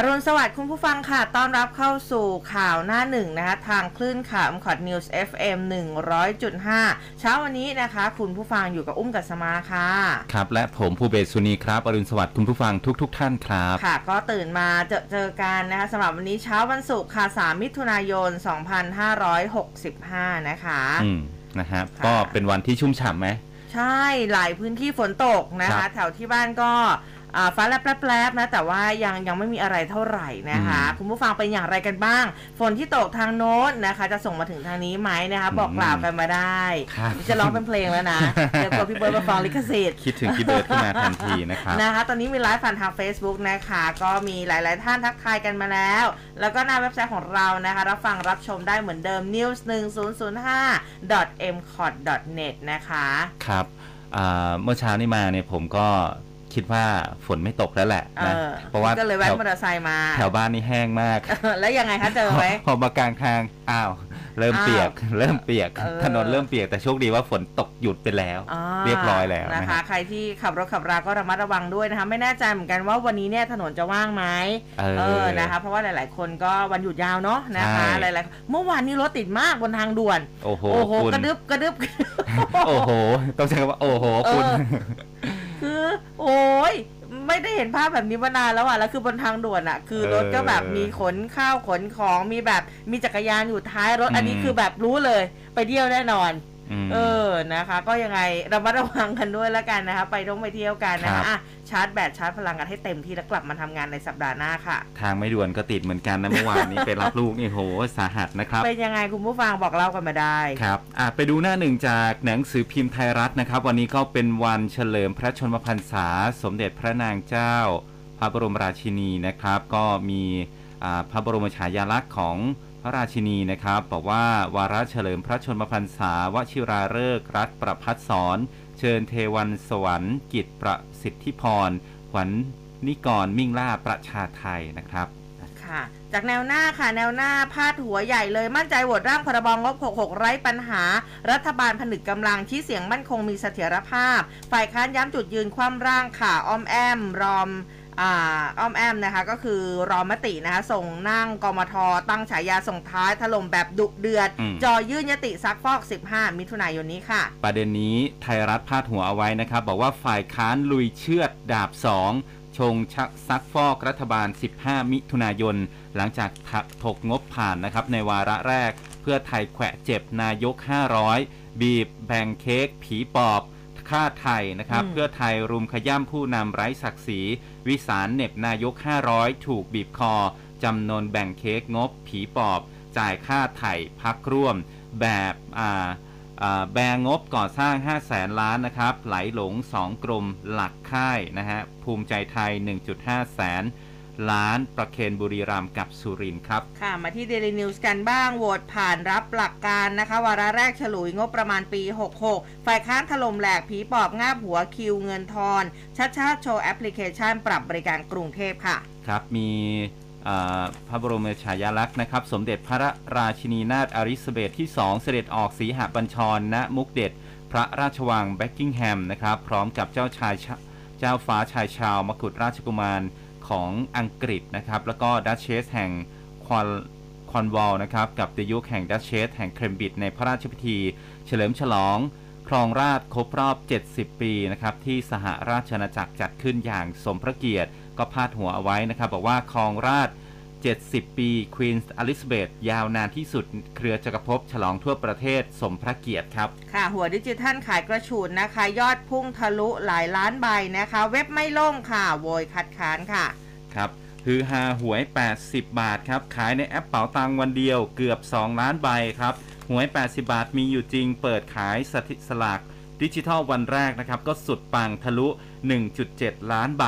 อรุณสวัสดิ์คุณผู้ฟังค่ะ ต้อนรับเข้าสู่ข่าวหน้าหนึ่งนะคะ ทางคลื่นข่าวมคอดนิวส์ FM 100.5เช้าวันนี้นะคะ คุณผู้ฟังอยู่กับอุ้มกัสมาค่ะ ครับ และผมภูเบศสุนีครับอรุณสวัสดิ์คุณผู้ฟังทุกๆทท่านครับ ค่ะ ก็ตื่นมาเจอเจอกันนะคะสำหรับวันนี้เช้าวันศุกร์ค่ะ3มิถุนายน2565นะคะอืมนะครับค่ะก็เป็นวันที่ชุ่มฉ่ำไหมใช่หลายพื้นที่ฝนตกนะครัคะบแถวที่บ้านก็อ่า ฟ้าแลบแลบๆนะแต่ว่ายังยังไม่มีอะไรเท่าไหร่นะคะอืมคุณผู้ฟังเป็นอย่างไรกันบ้าง ฝนที่ตกทางโน้นนะคะ จะส่งมาถึงทางนี้ไหมนะคะ บอกกล่าวกันมาได้ครับจะร้องเป็นเพลงแล้วนะเดี๋ยวกลัวพี่เบิร์ดมาฟังลิขสิทธิ์คิดถึงพี่เบิร์ดขึ้นมาทันทีนะครับนะคะตอนนี้มีไลฟ์ผ่านทาง Facebook นะคะ ก็มีหลาย ๆ ท่านทักทายกันมาแล้ว แล้วก็หน้าเว็บไซต์ของเรานะคะรับฟังรับชมได้เหมือนเดิม news 1005 m c o t net นะคะ ครับอ่าเมื่อเช้านี้มาเนี่ยผมก็ คิดว่าฝนไม่ตกแล้วแหละเอนะอเพราะว่าก็เลยแว้แถนวมอเตอร์ไซค์มา แถวบ้านนี่แห้งมากแล้วยังไงคะเจอไหมพอมากลางทางอ้าวเริ่มอ้าวเปียก เริ่มเปียกเออถนนเริ่มเปียกแต่โชคดีว่าฝนตกหยุดไปแล้วอ่าเรียบร้อยแล้วนะนะคะฮะใครที่ขับรถขับรา ก็ระมัดระวังด้วยนะคะ ไม่แน่ใจเหมือนกันว่าวันนี้เนี่ยถนนจะว่างไหมเออนะคะ เพราะว่าหลาย ๆ คนก็วันหยุดยาวเนาะนะคะใช่หลายๆเมื่อวานนี้รถติดมากบนทางด่วน โอ้โหโอ้โหคุณกระดึบกระดึบโอ้โหต้องใช้คำว่าโอ้โหคุณเออ คือ โอ้ยไม่ได้เห็นภาพแบบนี้มานานแล้วอะแล้วคือบนทางด่วนอะ คือรถก็แบบมีขนข้าวขนของมีแบบมีจักรยานอยู่ท้ายรถอันนี้คือแบบรู้เลย ไปเที่ยวแน่นอน เออนะคะ ก็ยังไงระมัดระวังกันด้วยแล้วกันนะคะ ไปท่องไปเที่ยวกันนะครัคะบอะชาร์จแบตชาร์จพลังกันให้เต็มที่แล้วกลับมาทำงานในสัปดาห์หน้าค่ะ ทางไม่ด่วนก็ติดเหมือนกันนะเมื่อวานนี้ไปรับลูกนี่โหสาหัสนะครับ เป็นยังไงคุณผู้ฟังบอกเล่ากันมาได้ครับอะไปดูหน้าหนึ่งจากหนังสือพิมพ์ไทยรัฐนะครับ วันนี้ก็เป็นวันเฉลิมพระชนมพรรษา สมเด็จพระนางเจ้า พระบรมราชินีนะครับ ก็มีอ่าพระบรมฉายาลักษณ์ของ พระราชินีนะครับบอกว่าวาระเฉลิมพระชนมพรรษาวชิราฤกษ์รัฐประพัฒสอนเชิญเทวันสวรรค์กิจประสิทธิพรขวัญนิกรมิ่งล่าประชาไทยนะครับค่ะจากแนวหน้าค่ะแนวหน้าพาดหัวใหญ่เลยมั่นใจโหวตร่างพรบงบ 66 ไร้ปัญหา รัฐบาลผนึกกำลังชี้เสียงมั่นคงมีเสถียรภาพ ฝ่ายค้านย้ำจุดยืนคว่ำร่างค่ะอ้อมแอมรอม อ่าอ้อมแอมนะคะก็คือรอมตินะคะส่งนั่งกมทตั้งฉายาส่งท้ายถล่มแบบดุเดือดอืมจอยื่นยติซักฟอก 15 มิถุนายนนี้ค่ะ ประเด็นนี้ไทยรัฐพาดหัวเอาไว้นะครับ บอกว่าฝ่ายค้านลุยเชือดดาบ 2 ชงชักซักฟอกรัฐบาล 15 มิถุนายน หลังจากถถกงบผ่านนะครับในวาระแรก เพื่อไทยแขวะเจ็บนายก 500 บีบแบ่งเค้กผีปอบ ฆ่าไทยนะครับอืมเพื่อไทยรุมขย่ำผู้นำไร้ศักดิ์ศรีวิสารเหน็บนายก 500 ถูกบีบคอจำนวนแบ่งเค้กงบผีปอบ จ่ายค่าไถ่พักร่วม แบบอ่าอ่าแบงงบก่อสร้าง 5 0 0แสนล้านนะครับ ไหลหลง 2กรมหลักค่ายนะฮะภูมิใจไทย 1.5 แสน ล้านประเคนบุรีรัมย์กับสุรินทร์ครับ ค่ะ มาที่ Daily News กันบ้าง โหวตผ่านรับหลักการนะคะ วาระแรกฉลุยงบประมาณปี 66 ฝ่ายค้านถล่มแหลกผีปอบง่าบหัวคิวเงินทอนชัชชาติโชว์แอปพลิเคชันปรับบริการกรุงเทพค่ะ ครับ มีอ่าพระบรมฉายาลักษณ์นะครับ สมเด็จพระราชินีนาถเอลิซาเบธที่ 2 เสด็จออกสีหบัญชรณมุขเด็จ พระราชวังบักกิงแฮมนะครับ พร้อมกับเจ้าชายชาเจ้าฟ้าชายชาลส์มกุฎราชกุมาร ของอังกฤษนะครับแล้วก็ดัชเชสแห่งคอนคอร์นวอลล์นะครับกับเดยุคแห่งดัชเชสแห่งเคมบริดจ์ในพระราชพิธี เฉลิมฉลอง ครองราชครบรอบ 70 ปีนะครับที่สหราชอาณาจักรจัดขึ้นอย่างสมพระเกียรติก็พาดหัวเอาไว้นะครับบอกว่าครองราช70 ปีควีนเอลิซาเบธยาวนานที่สุด เครือจักรภพฉลองทั่วประเทศสมพระเกียรติครับ ค่ะ หัวดิจิทัลขายกระฉูดนะคะ ยอดพุ่งทะลุหลายล้านใบนะคะ เว็บไม่ล่มค่ะ โวยคัดค้านค่ะ ครับฮือฮาหวย 80 บาทครับ ขายในแอปเป๋าตังวันเดียวเกือบ 2 ล้านใบครับ หวย 80 บาทมีอยู่จริง เปิดขายสถิสลากดิจิทัลวันแรกนะครับ ก็สุดปังทะลุ 1.7 ล้านใบ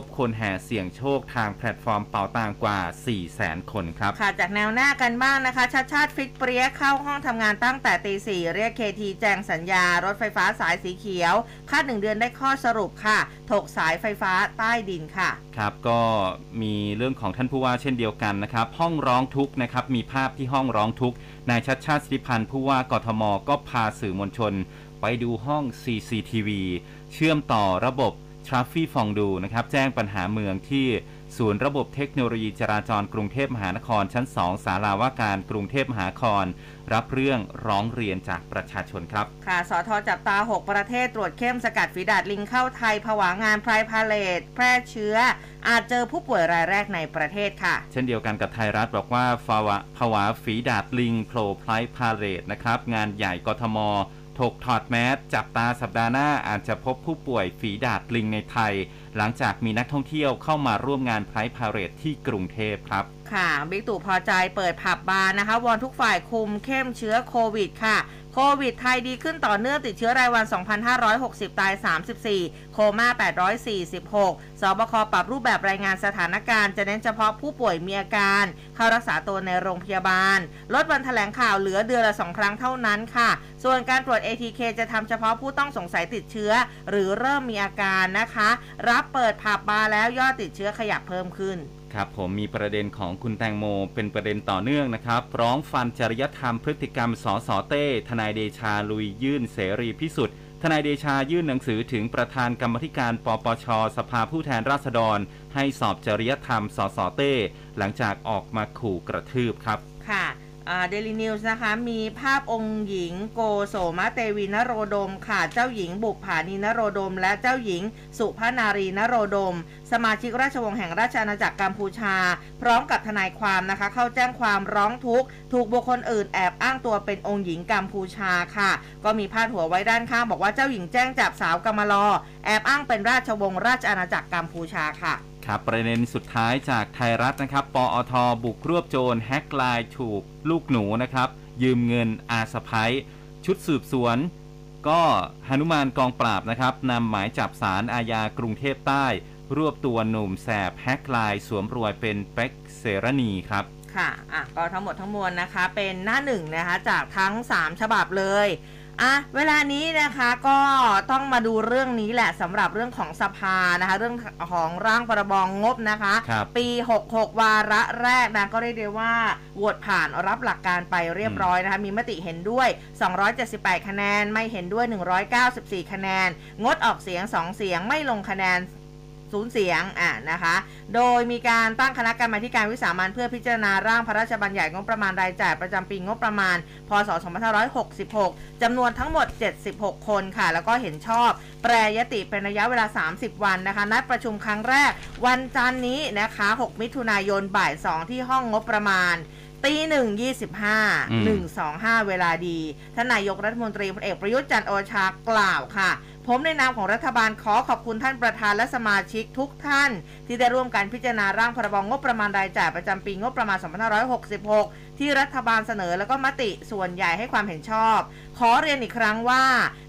คนแห่เสี่ยงโชคทางแพลตฟอร์มเป๋าตังกว่า 4 0 0แสนคนครับ ค่ะ จากแนวหน้ากันบ้างนะคะ ชัชชาติฟิตเปรี๊ยะเข้าห้องทำงานตั้งแต่ตีสี่เรียกเคทีแจงสัญญา รถไฟฟ้าสายสีเขียว คาดหนึ่งเดือนได้ข้อสรุปค่ะ ถกสายไฟฟ้าใต้ดินค่ะ ครับ ก็มีเรื่องของท่านผู้ว่าเช่นเดียวกันนะครับ ห้องร้องทุกข์นะครับ มีภาพที่ห้องร้องทุกข์นายชัดชาติสิทธิพันธ์ผู้ว่ากทมก็พาสื่อมวลชน ไปดูห้อง CCTV เชื่อมต่อระบบ ทราฟฟี่ฟองดูนะครับแจ้งปัญหาเมืองที่ศูนย์ระบบเทคโนโลยีจราจรกรุงเทพมหานครชั้น 2 ศาลาว่าการกรุงเทพมหานคร รับเรื่องร้องเรียนจากประชาชนครับ ค่ะสอทอจับตา 6 ประเทศตรวจเข้มสกัดฝีดาดลิงเข้าไทยผวางานไพรพาเลตแพร่เชื้อ อาจเจอผู้ป่วยรายแรกในประเทศค่ะ เช่นเดียวกันกับไทยรัฐบอกว่าภาวะภาวะฝีดาดลิงโผล่ไพรพาเรตนะครับงานใหญ่กทม ถกถอดแมสจับตาสัปดาห์หน้าอาจจะพบผู้ป่วยฝีดาดลิงในไทย หลังจากมีนักท่องเที่ยวเข้ามาร่วมงานไพร์พาเรตที่กรุงเทพครับค่ะบิ๊กตู่พอใจเปิดผับบาร์นะคะวอนทุกฝ่ายคุมเข้มเชื้อโควิดค่ะโควิดไทยดีขึ้นต่อเนื่องติดเชื้อรายวัน 2,560 ตาย 34โคม่า 846 สบคปรับรูปแบบรายงานสถานการณ์จะเน้นเฉพาะผู้ป่วยมีอาการ เข้ารักษาตัวในโรงพยาบาล ลดวันแถลงข่าวเหลือเดือนละ2ครั้งเท่านั้นค่ะ ส่วนการตรวจ ATK จะทำเฉพาะผู้ต้องสงสัยติดเชื้อ หรือเริ่มมีอาการนะคะ รับเปิดผับบาร์แล้วยอดติดเชื้อขยับเพิ่มขึ้นครับผมมีประเด็นของคุณแตงโม เป็นประเด็นต่อเนื่องนะครับ ร้องฟันจริยธรรมพฤติกรรมสสเต้ ทนายเดชาลุยยื่นเสรีพิสุทธิ์ ทนายเดชายื่นหนังสือถึงประธานกรรมาธิการปปช สภาผู้แทนราษฎร ให้สอบจริยธรรมสสเต้ หลังจากออกมาขู่กระทืบครับ ค่ะ เดลินิวส์นะคะ มีภาพองค์หญิงโกโสมะเตวีนโรดม ค่ะ เจ้าหญิงบุกผานีนโรดม และเจ้าหญิงสุภนารีนโรดม สมาชิกราชวงศ์แห่งราชอาณาจักรกัมพูชา พร้อมกับทนายความนะคะ เข้าแจ้งความร้องทุกข์ ถูกบุคคลอื่นแอบอ้างตัวเป็นองค์หญิงกัมพูชาค่ะ ก็มีพาดหัวไว้ด้านข้างบอกว่าเจ้าหญิงแจ้งจับสาวกมลอ แอบอ้างเป็นราชวงศ์ราชอาณาจักรกัมพูชาค่ะ ครับประเด็นสุดท้ายจากไทยรัฐนะครับ ปอท บุกรวบโจรแฮกไลน์ถูกลูกหนูนะครับ ยืมเงินอาสะพ้ยชุดสืบสวน ก็หนุมานกองปราบนะครับนำหมายจับสารอาญากรุงเทพใต้ รวบตัวหนุ่มแสบแฮกไลน์สวมรวยเป็นเป็กเซรณีครับค่ะอะก็ทั้งหมดทั้งมวลนะคะ เป็นหน้าหนึ่งนะคะจากทั้ง 3 ฉบับเลย อะเวลานี้นะคะก็ต้องมาดูเรื่องนี้แหละสำหรับเรื่องของสภานะคะเรื่องของร่างพรบงงบนะคะ ครับปี 66 วาระแรกนะก็เรียกได้ว่าโหวตผ่านรับหลักการไปเรียบร้อยนะคะมีมติเห็นด้วย 278 คะแนน ไม่เห็นด้วย 194 คะแนน งดออกเสียง 2 เสียงไม่ลงคะแนน ศูนย์เสียงอะนะคะ โดยมีการตั้งคณะกรรมาการวิสามันเพื่อพิจารณาร่างพระราชบัญญัติงบประมาณรายจ่ายประจำปีงบประมาณ พศ 2566จำนวนทั้งหมด 76 คนค่ะ แล้วก็เห็นชอบ แปรยติเป็นระยะเวลา 30 วันนะคะ นัดประชุมครั้งแรกวันจันนี้นะคะ 6 มิถุนายนบ่าย 2 ที่ห้องงบประมาณ ตีหนึ่งยี่สิบห้าอืมหนึ่งสองห้าเวลาดีท่านนายกรัฐมนตรีพลเอกประยุทธ์จันทร์โอชากล่าวค่ะ ผมในนามของรัฐบาลขอขอบคุณท่านประธานและสมาชิกทุกท่าน ที่ได้ร่วมกันพิจารณาร่างพรบงบประมาณรายจ่ายประจำปีงบประมาณ 2566 ที่รัฐบาลเสนอแล้วก็มติส่วนใหญ่ให้ความเห็นชอบ ขอเรียนอีกครั้งว่า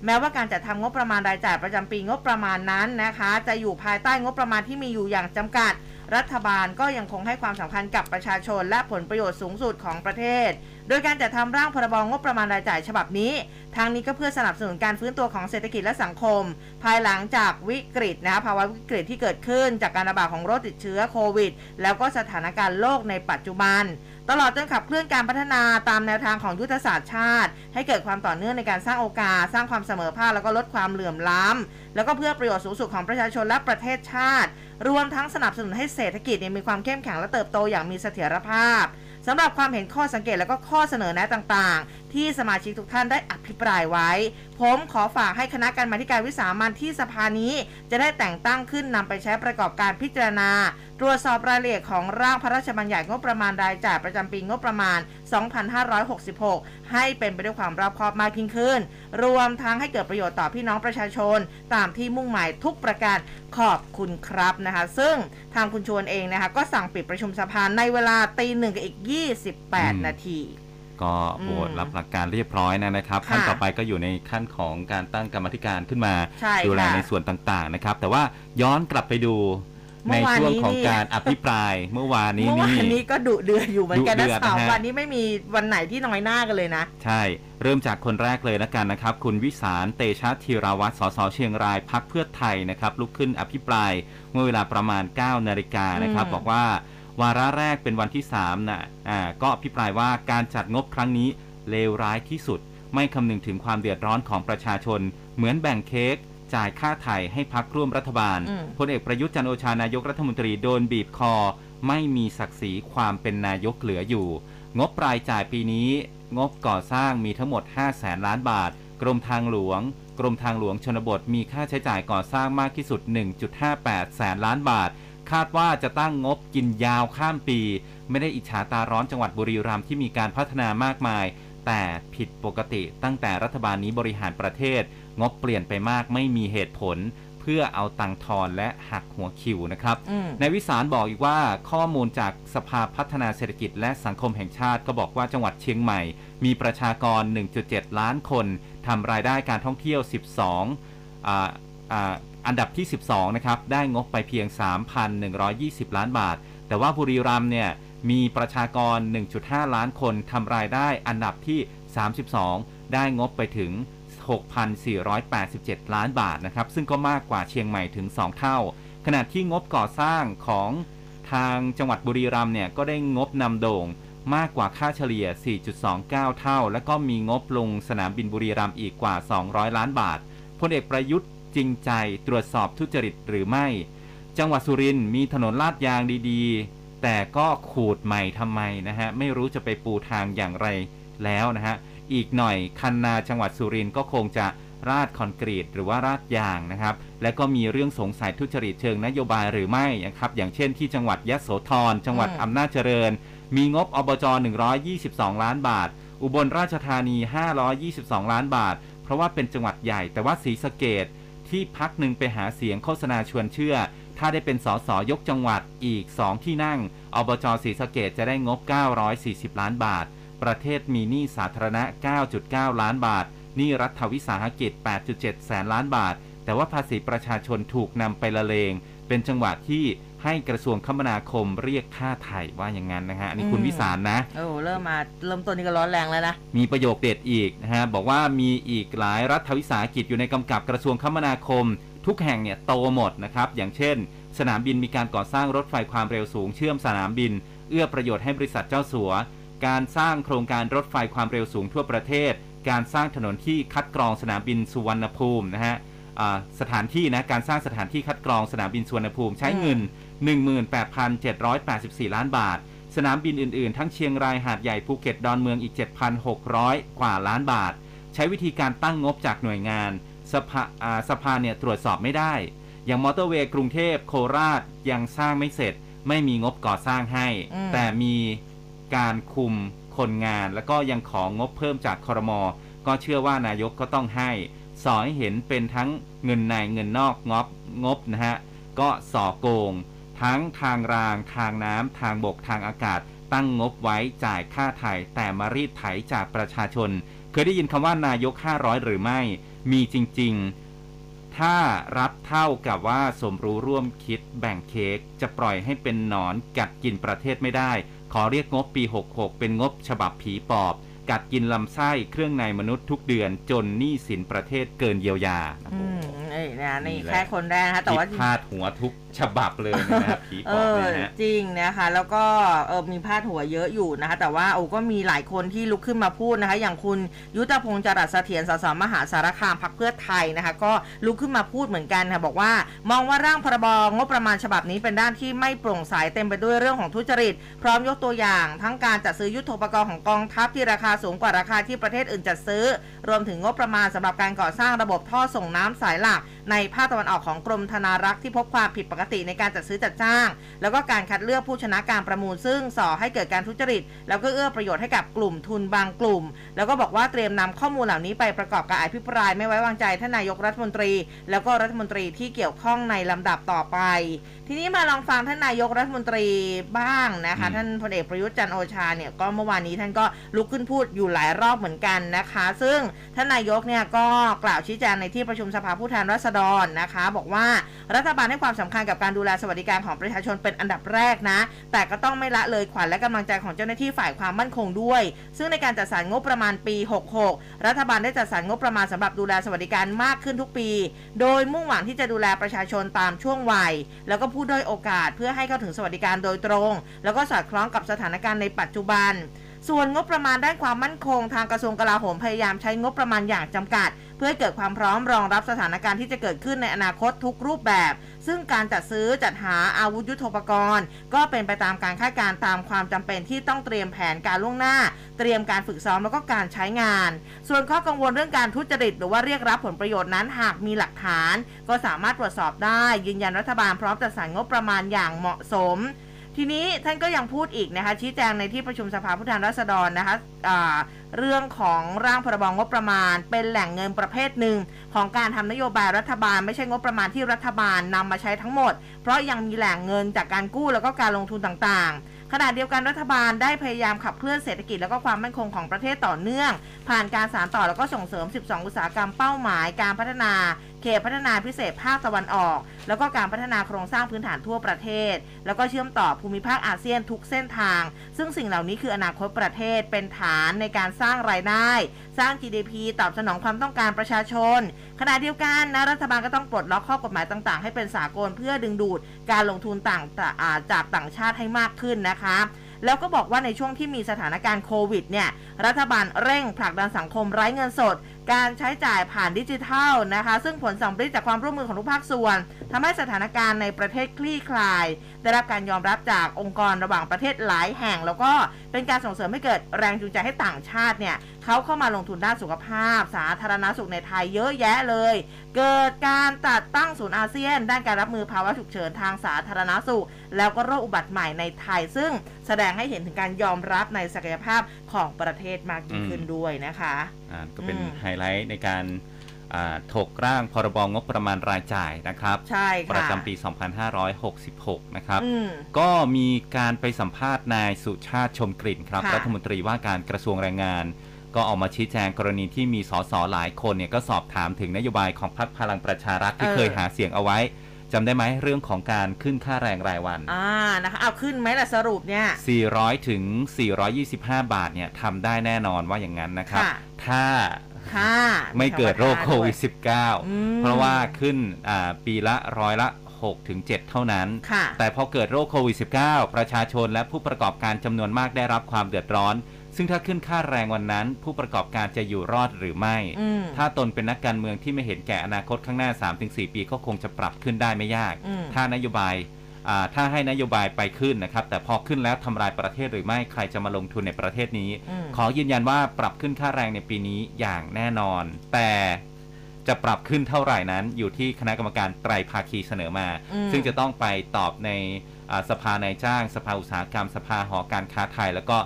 แม้ว่าการจัดทำงบประมาณรายจ่ายประจำปีงบประมาณนั้นนะคะ จะอยู่ภายใต้งบประมาณที่มีอยู่อย่างจำกัด รัฐบาลก็ยังคงให้ความสำคัญกับประชาชนและผลประโยชน์สูงสุดของประเทศ โดยการจัดทำร่างพรบงบประมาณรายจ่ายฉบับนี้ ทางนี้ก็เพื่อสนับสนุนการฟื้นตัวของเศรษฐกิจและสังคม ภายหลังจากวิกฤตนะคะภาวะวิกฤตที่เกิดขึ้น จากการระบาดของโรคติดเชื้อโควิด แล้วก็สถานการณ์โลกในปัจจุบัน ตลอดจนขับเคลื่อนการพัฒนาตามแนวทางของยุทธศาสตร์ชาติ ให้เกิดความต่อเนื่องในการสร้างโอกาส สร้างความเสมอภาคแล้วก็ลดความเหลื่อมล้ำแล้วก็เพื่อประโยชน์สูงสุดของประชาชนและประเทศชาติ รวมทั้งสนับสนุนให้เศรษฐกิจมีความเข้มแข็งและเติบโตอย่างมีเสถียรภาพ สำหรับความเห็นข้อสังเกตและก็ข้อเสนอแนะต่างๆ ที่สมาชิกทุกท่านได้อภิปรายไว้ ผมขอฝากให้คณะกรรมาธิการวิสามันที่สภานี้ จะได้แต่งตั้งขึ้นนำไปใช้ประกอบการพิจารณา ตรวจสอบรายละเอียดของร่างพระราชบัญญัติงบประมาณรายจ่ายประจำปีงบประมาณ 2566 ให้เป็นไปด้วยความรอบคอบมากยิ่งขึ้น รวมทั้งให้เกิดประโยชน์ต่อพี่น้องประชาชน ตามที่มุ่งหมายทุกประการขอบคุณครับนะคะ ซึ่งทางคุณชวนเองนะคะก็สั่งปิดประชุมสภาในเวลาตีหนึ่งกับอีก 28 นาที ก็โหวตรับหลักการเรียบร้อยนะครับค่ะขั้นต่อไปก็อยู่ในขั้นของการตั้งกรรมาธิการขึ้นมาใช่ดูแลค่ะในส่วนต่างๆนะครับ แต่ว่าย้อนกลับไปดูเมื่ในอวานช่วงนี้ของนี่การอภิปรายเมื่อวานนี้เมื่อวานี่นนี้ก็ดุเดือดอยู่เหมือนกันดุนะเดือดสามนะฮะวันนี้ไม่มีวันไหนที่น้อยหน้ากันเลยนะ ใช่ เริ่มจากคนแรกเลยแล้วกันนะครับ คุณวิสารเตชะธีราวัตรสสเชียงรายพักเพื่อไทยนะครับลุกขึ้นอภิปรายเมื่อเวลาประมาณ9นาฬิกานะครับอืมบอกว่า วาระแรกเป็นวันที่3นะอ่าก็อภิปรายว่าการจัดงบครั้งนี้เลวร้ายที่สุด ไม่คำนึงถึงความเดือดร้อนของประชาชน เหมือนแบ่งเค้กจ่ายค่าไถ่ให้พักร่วมรัฐบาลอืมพลเอกประยุทธ์จันทร์โอชานายกรัฐมนตรีโดนบีบคอ ไม่มีศักดิ์ศรีความเป็นนายกเหลืออยู่ งบรายจ่ายปีนี้ งบก่อสร้างมีทั้งหมด5แสนล้านบาท กรมทางหลวง กรมทางหลวงชนบทมีค่าใช้จ่ายก่อสร้างมากที่สุด 1.58 แสนล้านบาทคาดว่าจะตั้งงบกินยาวข้ามปี ไม่ได้อิจฉาตาร้อนจังหวัดบุรีรัมย์ที่มีการพัฒนามากมาย แต่ผิดปกติตั้งแต่รัฐบาลนี้บริหารประเทศ งบเปลี่ยนไปมากไม่มีเหตุผลเพื่อเอาตังค์ทอนและหักหัวคิวนะครับอืมนายวิสารบอกอีกว่าข้อมูลจากสภาพัฒนาเศรษฐกิจและสังคมแห่งชาติก็บอกว่าจังหวัดเชียงใหม่ มีประชากร 1.7 ล้านคนทำรายได้การท่องเที่ยว 12 อันดับที่ 12 นะครับ ได้งบไปเพียง 3,120 ล้านบาท แต่ว่าบุรีรัมย์เนี่ยมีประชากร 1.5 ล้านคนทำรายได้อันดับที่ 32 ได้งบไปถึง 6,487 ล้านบาทนะครับ ซึ่งก็มากกว่าเชียงใหม่ถึง 2 เท่า ขณะที่งบก่อสร้างของทางจังหวัดบุรีรัมย์เนี่ยก็ได้งบนำโด่งมากกว่าค่าเฉลี่ย 4.29 เท่า และก็มีงบลงสนามบินบุรีรัมย์อีกกว่า 200 ล้านบาทพลเอกประยุทธ์ จริงใจตรวจสอบทุจริตหรือไม่ จังหวัดสุรินทร์มีถนนลาดยางดีๆ แต่ก็ขูดใหม่ทำไมนะฮะ ไม่รู้จะไปปูทางอย่างไรแล้วนะฮะ อีกหน่อยคันนาจังหวัดสุรินทร์ก็คงจะราดคอนกรีตหรือว่าราดยางนะครับ และก็มีเรื่องสงสัยทุจริตเชิงนโยบายหรือไม่นะครับ อย่างเช่นที่จังหวัดยะโสธร จังหวัดอำนาจเจริญ มีงบอบจ 122 ล้านบาท อุบลราชธานี 522 ล้านบาท เพราะว่าเป็นจังหวัดใหญ่แต่ว่าศรีสะเกด ที่พักหนึ่งไปหาเสียงโฆษณาชวนเชื่อ ถ้าได้เป็นสสยกจังหวัดอีก 2 ที่นั่ง อบจศรีสะเกดจะได้งบ 940 ล้านบาท ประเทศมีหนี้สาธารณะ 9.9 ล้านบาทหนี้รัฐวิสาหกิจ 8.7 แสนล้านบาท แต่ว่าภาษีประชาชนถูกนำไปละเลง เป็นจังหวะที่ ให้กระทรวงคมนาคมเรียกค่าไถ่ว่าอย่างนั้นนะฮะอันนี้คุณอืมวิสารนะโอ้เริ่มมาเริ่มต้นนี่ก็ร้อนแรงแล้วนะมีประโยคเด็ดอีกนะฮะบอกว่ามีอีกหลายรัฐวิสาหกิจอยู่ในกำกับกระทรวงคมนาคม ทุกแห่งเนี่ยโตหมดนะครับอย่างเช่น สนามบินมีการก่อสร้างรถไฟความเร็วสูงเชื่อมสนามบิน เอื้อประโยชน์ให้บริษัทเจ้าสัว การสร้างโครงการรถไฟความเร็วสูงทั่วประเทศ การสร้างถนนที่คัดกรองสนามบินสุวรรณภูมินะฮะอ่าสถานที่นะการสร้างสถานที่คัดกรองสนามบินสุวรรณภูมิใช้เงิน 18,784 ล้านบาท สนามบินอื่นๆ ทั้งเชียงรายหาดใหญ่ภูเก็ตดอนเมืองอีก 7,600 กว่าล้านบาท ใช้วิธีการตั้งงบจากหน่วยงานสภาอ่าสภาเนี่ยตรวจสอบไม่ได้ อย่างมอเตอร์เวย์กรุงเทพโคราชยังสร้างไม่เสร็จ ไม่มีงบก่อสร้างให้อืมแต่มีการคุมคนงาน แล้วก็ยังของงบเพิ่มจากครมก็เชื่อว่านายกก็ต้องให้สอให้เห็นเป็นทั้งเงินในเงินนอกงบงบนะฮะ ก็ส่อโกง ทั้งทางราง ทางน้ำ ทางบก ทางอากาศ ตั้งงบไว้จ่ายค่าไถ่แต่มารีดไถจากประชาชน เคยได้ยินคำว่านายก 500 หรือไม่ มีจริง ๆ ถ้ารับเท่ากับว่าสมรู้ร่วมคิดแบ่งเค้กจะปล่อยให้เป็นหนอนกัดกินประเทศไม่ได้ ขอเรียกงบปี 66 เป็นงบฉบับผีปอบ กัดกินลำไส้เครื่องในมนุษย์ทุกเดือนจนหนี้สินประเทศเกินเยียวยาอืมนี่นะนี่นี่แหละแค่คนแรกนะคะแต่ว่าคิดพาดหัวทุกฉบับเลยนะครับผีเอปอบอเนี่ยนะฮะจริงนะคะ แล้วก็เออมีพาดหัวเยอะอยู่นะคะ แต่ว่าโอ้ก็มีหลายคนที่ลุกขึ้นมาพูดนะคะ อย่างคุณยุทธพงศ์จรัสเสถียรสสมหาสารคามพักเพื่อไทยนะคะ ก็ลุกขึ้นมาพูดเหมือนกันค่ะบอกว่ามองว่าร่างพรบงบประมาณฉบับนี้เป็นด้านที่ไม่โปร่งใสเต็มไปด้วยเรื่องของทุจริต พร้อมยกตัวอย่าง ทั้งการจัดซื้อยุทโธปกรณ์ของกองทัพที่ราคาสูงกว่าราคาที่ประเทศอื่นจัดซื้อ รวมถึงงบประมาณสำหรับการก่อสร้างระบบท่อส่งน้ำสายหลัก ในภาคตะวันออกของกรมธนารักษ์ที่พบความผิดปกติในการจัดซื้อจัดจ้าง แล้วก็การคัดเลือกผู้ชนะการประมูลซึ่งส่อให้เกิดการทุจริต แล้วก็เอื้อประโยชน์ให้กับกลุ่มทุนบางกลุ่ม แล้วก็บอกว่าเตรียมนำข้อมูลเหล่านี้ไปประกอบการอภิปรายไม่ไว้วางใจท่านนายกรัฐมนตรี แล้วก็รัฐมนตรีที่เกี่ยวข้องในลำดับต่อไป ทีนี้มาลองฟังท่านนายกรัฐมนตรีบ้างนะคะอืมท่านพลเอกประยุทธ์จันทร์โอชาเนี่ยก็เมื่อวานนี้ท่านก็ลุกขึ้นพูดอยู่หลายรอบเหมือนกันนะคะ ซึ่งท่านนายกเนี่ยก็กล่าวชี้แจงในที่ประชุมสภาผู้แทนราษดรนะคะ บอกว่ารัฐบาลให้ความสำคัญกับการดูแลสวัสดิการของประชาชนเป็นอันดับแรกนะ แต่ก็ต้องไม่ละเลยขวัญและกำลังใจของเจ้าหน้าที่ฝ่ายความมั่นคงด้วย ซึ่งในการจัดสรรงบประมาณปี 66 รัฐบาลได้จัดสรรงบประมาณสำหรับดูแลสวัสดิการมากขึ้นทุกปี โดยมุ่งหวังที่จะดูแลประชาชนตามช่วงวัย แล้วก็ผู้ด้อยโอกาสเพื่อให้เข้าถึงสวัสดิการโดยตรง แล้วก็สอดคล้องกับสถานการณ์ในปัจจุบัน ส่วนงบประมาณด้านความมั่นคง ทางกระทรวงกลาโหมพยายามใช้งบประมาณอย่างจำกัด เพื่อให้เกิดความพร้อมรองรับสถานการณ์ที่จะเกิดขึ้นในอนาคตทุกรูปแบบ ซึ่งการจัดซื้อจัดหาอาวุธยุทโธปกรณ์ ก็เป็นไปตามการคาดการณ์ตามความจำเป็นที่ต้องเตรียมแผนการล่วงหน้า เตรียมการฝึกซ้อมแล้วก็การใช้งาน ส่วนข้อกังวลเรื่องการทุจริต หรือว่าเรียกรับผลประโยชน์นั้นหากมีหลักฐาน ก็สามารถตรวจสอบได้ ยืนยันรัฐบาลพร้อมจัดสรรงบประมาณอย่างเหมาะสม ทีนี้ท่านก็ยังพูดอีกนะคะชี้แจงในที่ประชุมสภาผู้แทนราษฎรนะคะอ่าเรื่องของร่างพรบงบประมาณ เป็นแหล่งเงินประเภทหนึ่ง ของการทำนโยบายรัฐบาล ไม่ใช่งบประมาณที่รัฐบาลนำมาใช้ทั้งหมด เพราะยังมีแหล่งเงินจากการกู้แล้วก็การลงทุนต่างๆขณะเดียวกันรัฐบาลได้พยายามขับเคลื่อนเศรษฐกิจแล้วก็ความมั่นคงของประเทศต่อเนื่อง ผ่านการสานต่อแล้วก็ส่งเสริม 12 อุตสาหกรรมเป้าหมาย การพัฒนา เขตพัฒนาพิเศษภาคตะวันออก แล้วก็การพัฒนาโครงสร้างพื้นฐานทั่วประเทศ แล้วก็เชื่อมต่อภูมิภาคอาเซียนทุกเส้นทาง ซึ่งสิ่งเหล่านี้คืออนาคตประเทศเป็นฐานในการสร้างรายได้ สร้าง GDP ตอบสนองความต้องการประชาชน ขณะเดียวกันนะรัฐบาลก็ต้องปลดล็อกข้อกฎหมายต่าง ๆ ให้เป็นสากลเพื่อดึงดูดการลงทุนต่างาจากต่างชาติให้มากขึ้นนะคะแล้วก็บอกว่าในช่วงที่มีสถานการณ์โควิดเนี่ย รัฐบาลเร่งผลักดันสังคมไร้เงินสด การใช้จ่ายผ่านดิจิทัลนะคะ ซึ่งผลสำเร็จจากความร่วมมือของทุกภาคส่วนทำให้สถานการณ์ในประเทศคลี่คลาย ได้รับการยอมรับจากองค์กรระหว่างประเทศหลายแห่ง แล้วก็เป็นการส่งเสริมให้เกิดแรงจูงใจให้ต่างชาติเนี่ยเขาเข้ามาลงทุนด้านสุขภาพ สาธารณสุขในไทยเยอะแยะเลย เกิดการจัดตั้งศูนย์อาเซียน ด้านการรับมือภาวะฉุกเฉินทางสาธารณสุข แล้วก็โรคอุบัติใหม่ในไทย ซึ่งแสดงให้เห็นถึงการยอมรับในศักยภาพของประเทศมากยิ่งขึ้นด้วยนะคะ ก็เป็นอืมไฮไลท์ในการอ่าถกร่างพรบงบประมาณรายจ่ายนะครับใช่ประค่ะจำปี 2566 นะครับอืมก็มีการไปสัมภาษณ์นายสุชาติชมกลิ่นครับค่ะรัฐมนตรีว่าการกระทรวงแรงงาน ก็ออกมาชี้แจงกรณีที่มีสสหลายคนเนี่ยก็สอบถามถึงนโยบายของพรรคพลังประชารัฐที่เออเคยหาเสียงเอาไว้จำได้ไหมเรื่องของการขึ้นค่าแรงรายวัน อ่า นะคะ เอาขึ้นไหมล่ะสรุปเนี่ย 400 ถึง 425 บาทเนี่ยทำได้แน่นอนว่าอย่างนั้นนะครับ ค่ะถ้าค่ะไม่เกิดโรคมีำาโควิดด้วย -19 อืมเพราะว่าขึ้นอ่าปีละร้อยละ 6 ถึง 7 เท่านั้นค่ะแต่พอเกิดโรคโควิด -19 ประชาชนและผู้ประกอบการจำนวนมากได้รับความเดือดร้อน ซึ่งถ้าขึ้นค่าแรงวันนั้น ผู้ประกอบการจะอยู่รอดหรือไม่อืมถ้าตนเป็นนักการเมืองที่ไม่เห็นแก่อนาคตข้างหน้า 3-4 ปีก็คงจะปรับขึ้นได้ไม่ยากอืมถ้านโยบายอ่า ถ้าให้นโยบายไปขึ้นนะครับ แต่พอขึ้นแล้วทำลายประเทศหรือไม่ใครจะมาลงทุนในประเทศนี้อืมขอยืนยันว่าปรับขึ้นค่าแรงในปีนี้อย่างแน่นอน แต่จะปรับขึ้นเท่าไหร่นั้นอยู่ที่คณะกรรมการไตรภาคีเสนอมาอืมซึ่งจะต้องไปตอบในอ่าสภานายจ้าง สภาอุตสาหกรรม สภาหอการค้าไทย แล้วก็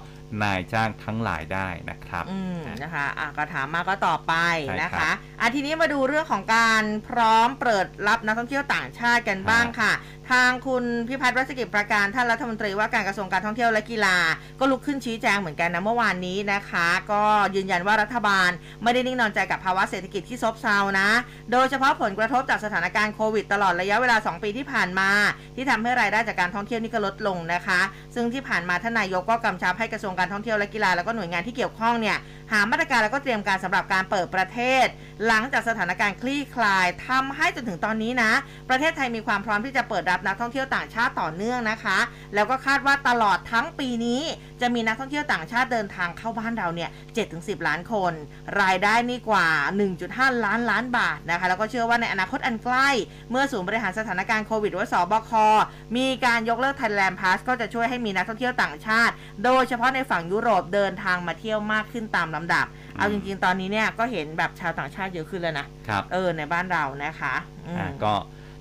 นายจ้างทั้งหลายได้นะครับอืมนะคะอะก็ถามมาก็ตอบไปใช่นะครัคะบอะทีนี้มาดูเรื่องของการพร้อมเปิดรับนักท่องเที่ยวต่างชาติกันบ้างครับค่ะ ทางคุณพิพัฒน์รัชกิจประการท่านรัฐมนตรีว่าการกระทรวงการท่องเที่ยวและกีฬา ก็ลุกขึ้นชี้แจงเหมือนกันนะเมื่อวานนี้นะคะ ก็ยืนยันว่ารัฐบาลไม่ได้นิ่งนอนใจกับภาวะเศรษฐกิจที่ซบเซานะ โดยเฉพาะผลกระทบจากสถานการณ์โควิดตลอดระยะเวลา 2 ปีที่ผ่านมา ที่ทำให้รายได้จากการท่องเที่ยวนี่ก็ลดลงนะคะ ซึ่งที่ผ่านมาท่านนายกก็กำชับให้กระทรวงการท่องเที่ยวและกีฬาแล้วก็หน่วยงานที่เกี่ยวข้องเนี่ย หามาตรการแล้วก็เตรียมการสำหรับการเปิดประเทศ หลังจากสถานการณ์คลี่คลายทำให้จนถึงตอนนี้นะ ประเทศไทยมีความพร้อมที่จะเปิดรับนักท่องเที่ยวต่างชาติต่อเนื่องนะคะ แล้วก็คาดว่าตลอดทั้งปีนี้ จะมีนักท่องเที่ยวต่างชาติเดินทางเข้าบ้านเราเนี่ย7-10 ล้านคน รายได้นี่กว่า 1.5 ล้านล้านบาทนะคะ แล้วก็เชื่อว่าในอนาคตอันใกล้ เมื่อศูนย์บริหารสถานการณ์โควิดหรือว่าสบค มีการยกเลิก Thailand Pass ก็จะช่วยให้มีนักท่องเที่ยวต่างชาติ โดยเฉพาะในฝั่งยุโรปเดินทางมาเที่ยวมากขึ้นตามลำดับ เอาจริงๆ ตอนนี้เนี่ยก็เห็นแบบชาวต่างชาติเยอะขึ้นแล้วนะครับเออในบ้านเรานะคะอืมอ่าก็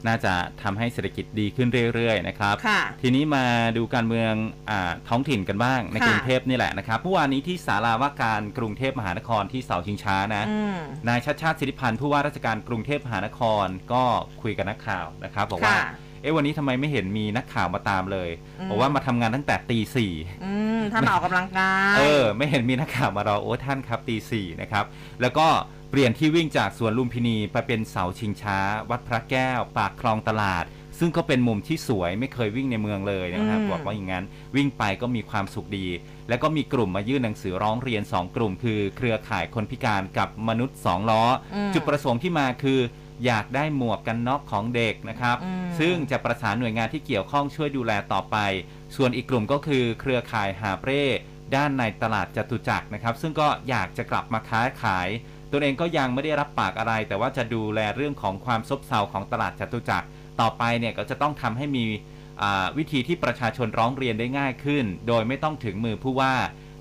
น่าจะทำให้เศรษฐกิจดีขึ้นเรื่อยๆนะครับค่ะทีนี้มาดูการเมืองอาท้องถิ่นกันบ้างในค่ะกรุงเทพนี่แหละนะครับเมื่อวานนี้ที่ศาลาว่าการกรุงเทพมหานครที่เสาชิงช้านะอืมนายชัดชาติสิทธิพันธ์ผู้ว่าราชการกรุงเทพมหานครก็คุยกับนักข่าวนะครับบอกว่าค่ะเอ๊ะวันนี้ทำไมไม่เห็นมีนักข่าวมาตามเลยอืมบอกว่ามาทำงานตั้งแต่ตีสี่อืมถ้ามาออกกำลังกายเออ ไม่เห็นมีนักข่าวมารอโอ้ท่านครับตีสี่นะครับ แล้วก็เปปลี่ยนที่วิ่งจากสวนลุมพินีไปเป็นเสาชิงช้า วัดพระแก้ว ปากคลองตลาด ซึ่งก็เป็นมุมที่สวยไม่เคยวิ่งในเมืองเลยนะครับอืมบอกว่าอย่างนั้น วิ่งไปก็มีความสุขดี แล้วก็มีกลุ่มมายื่นหนังสือร้องเรียน 2 กลุ่ม คือ เครือข่ายคนพิการกับมนุษย์ 2 ล้ออมจุดประสงค์ที่มาคือ อยากได้หมวกกันน็อกของเด็กนะครับอืมซึ่งจะประสานหน่วยงานที่เกี่ยวข้องช่วยดูแลต่อไป ส่วนอีกกลุ่มก็คือเครือข่ายหาบเร่ด้านในตลาดจตุจักรนะครับ ซึ่งก็อยากจะกลับมาค้าขาย ตัวเองก็ยังไม่ได้รับปากอะไร แต่ว่าจะดูแลเรื่องของความซบเซาของตลาดจตุจักรต่อไปเนี่ยก็จะต้องทำให้มีอ่าวิธีที่ประชาชนร้องเรียนได้ง่ายขึ้น โดยไม่ต้องถึงมือผู้ว่า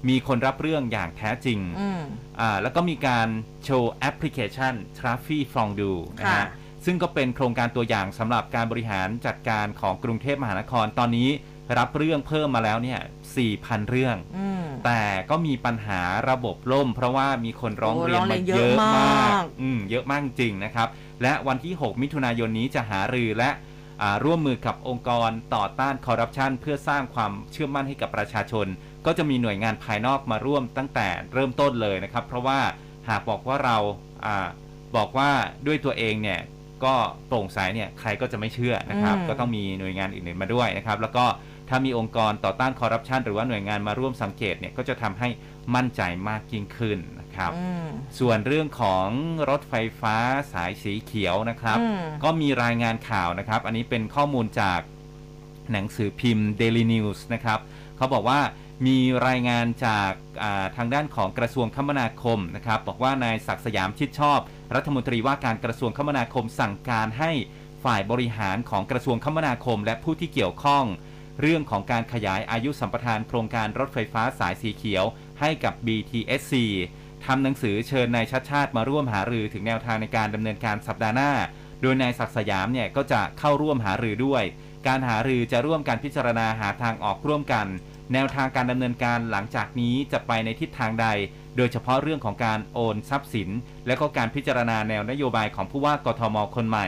มีคนรับเรื่องอย่างแท้จริงอืมอ่าแล้วก็มีการโชว์แอปพลิเคชัน t r a f f i f o n d u นะค่ะฮะซึ่งก็เป็นโครงการตัวอย่างสำหรับการบริหารจัดการของกรุงเทพมหานครตอนนี้รับเรื่องเพิ่มมาแล้วเนี่ย 4,000 เรื่องอืมแต่ก็มีปัญหาระบบล่ม เพราะว่ามีคนร้องโอ้เรียนร้องเรีมายนเยเยอะอะมามากกอืม เยอะมากจริงนะครับ และวันที่ 6 มิถุนายนนี้จะหารือและอ่าร่วมมือกับองค์กรต่อต้านคอร์รัปชันเพื่อสร้างความเชื่อมั่นให้กับประชาชน ก็จะมีหน่วยงานภายนอกมาร่วมตั้งแต่เริ่มต้นเลยนะครับ เพราะว่าหากบอกว่าเราอาบอกว่าด้วยตัวเองเนี่ยก็โปร่งใสเนี่ยใครก็จะไม่เชื่อนะครับอืมก็ต้องมีหน่วยงานอื่นๆมาด้วยนะครับ แล้วก็ถ้ามีองค์กรต่อต้านคอร์รัปชันหรือว่าหน่วยงานมาร่วมสังเกตเนี่ยก็จะทำให้มั่นใจมากยิ่งขึ้นนะครับอืมส่วนเรื่องของรถไฟฟ้าสายสีเขียวนะครับอืมก็มีรายงานข่าวนะครับ อันนี้เป็นข้อมูลจากหนังสือพิมพ์ Daily News นะครับเขาบอกว่า มีรายงานจากาทางด้านของกระทรวงคมนาคมนะครับ บอกว่านายศักสยามชิดชอบ รัฐมนตรีว่าการกระทรวงคมนาคมสั่งการให้ฝ่ายบริหารของกระทรวงคมนาคม และผู้ที่เกี่ยวข้อง เรื่องของการขยายอายุสัมปทานโครงการรถไฟฟ้าสายสีเขียว ให้กับ BTSC ทำหนังสือเชิญนายชัดชาติมาร่วมหารือถึงแนวทางในการดำเนินการสัปดาห์หน้า โดยนายศักสยามเนี่ยก็จะเข้าร่วมหารือด้วย การหารือจะร่วมการพิจารณาหาทางออกร่วมกัน แนวทางการดำเนินการหลังจากนี้จะไปในทิศทางใด โดยเฉพาะเรื่องของการโอนทรัพย์สิน และก็การพิจารณาแนวนโยบายของผู้ว่ากทมคนใหม่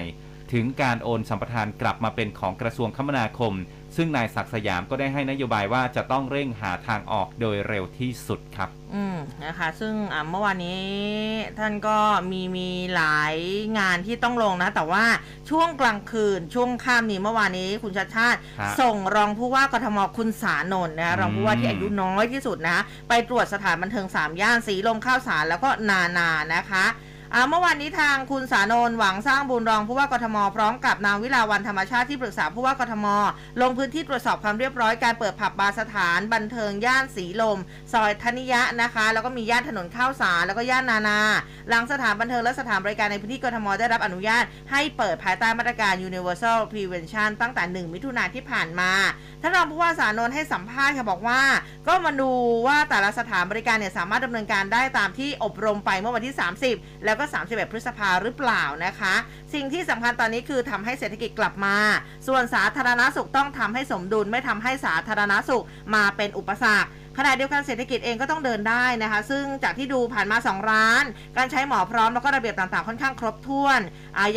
ถึงการโอนสัมปทานกลับมาเป็นของกระทรวงคมนาคม ซึ่งนายศักดิ์สยามก็ได้ให้นโยบายว่าจะต้องเร่งหาทางออกโดยเร็วที่สุดครับ อืมนะคะ ซึ่งอ่าเมื่อวานนี้ท่านก็มีมีหลายงานที่ต้องลงนะ แต่ว่าช่วงกลางคืนช่วงค่ำนี้เมื่อวานนี้คุณชาติชาติฮะส่งรองผู้ว่ากทมคุณสานนท์นะรองผู้ว่าที่อายุน้อยที่สุดนะ ไปตรวจสถานบันเทิงสามย่านสีลมข้าวสารแล้วก็นานานะคะอ่า เมื่อวานนี้ทางคุณสานนท์หวังสร้างบุญรองผู้ว่ากทม พร้อมกับนางวิลาวันธรรมชาติที่ปรึกษาผู้ว่ากทม ลงพื้นที่ตรวจสอบความเรียบร้อยการเปิดผับบาร์สถาน บันเทิงย่านสีลม ซอยธนิยะนะคะ แล้วก็มีย่านถนนข้าวสารแล้วก็ย่านนานา หลังสถานบันเทิงและสถานบริการในพื้นที่กทม ได้รับอนุญาต ให้เปิดภายใต้มาตรการ Universal Prevention ตั้งแต่ 1 มิถุนายนที่ผ่านมาท่านรองผู้ว่าสานนท์ให้สัมภาษณ์ค่ะบอกว่า ก็มาดูว่าแต่ละสถานบริการเนี่ยสามารถดำเนินการได้ตามที่อบรมไปเมื่อวันที่ 30 แล้วก็ 31 พฤษภาหรือเปล่านะคะ สิ่งที่สำคัญตอนนี้คือทำให้เศรษฐกิจกลับมา ส่วนสาธารณสุขต้องทำให้สมดุลไม่ทำให้สาธารณสุขมาเป็นอุปสรรคขณะเดียวกันเศรษฐกิจเองก็ต้องเดินได้นะคะ ซึ่งจากที่ดูผ่านมา 2 ร้าน การใช้หมอพร้อมแล้วก็ระเบียบต่างๆ ค่อนข้างครบถ้วน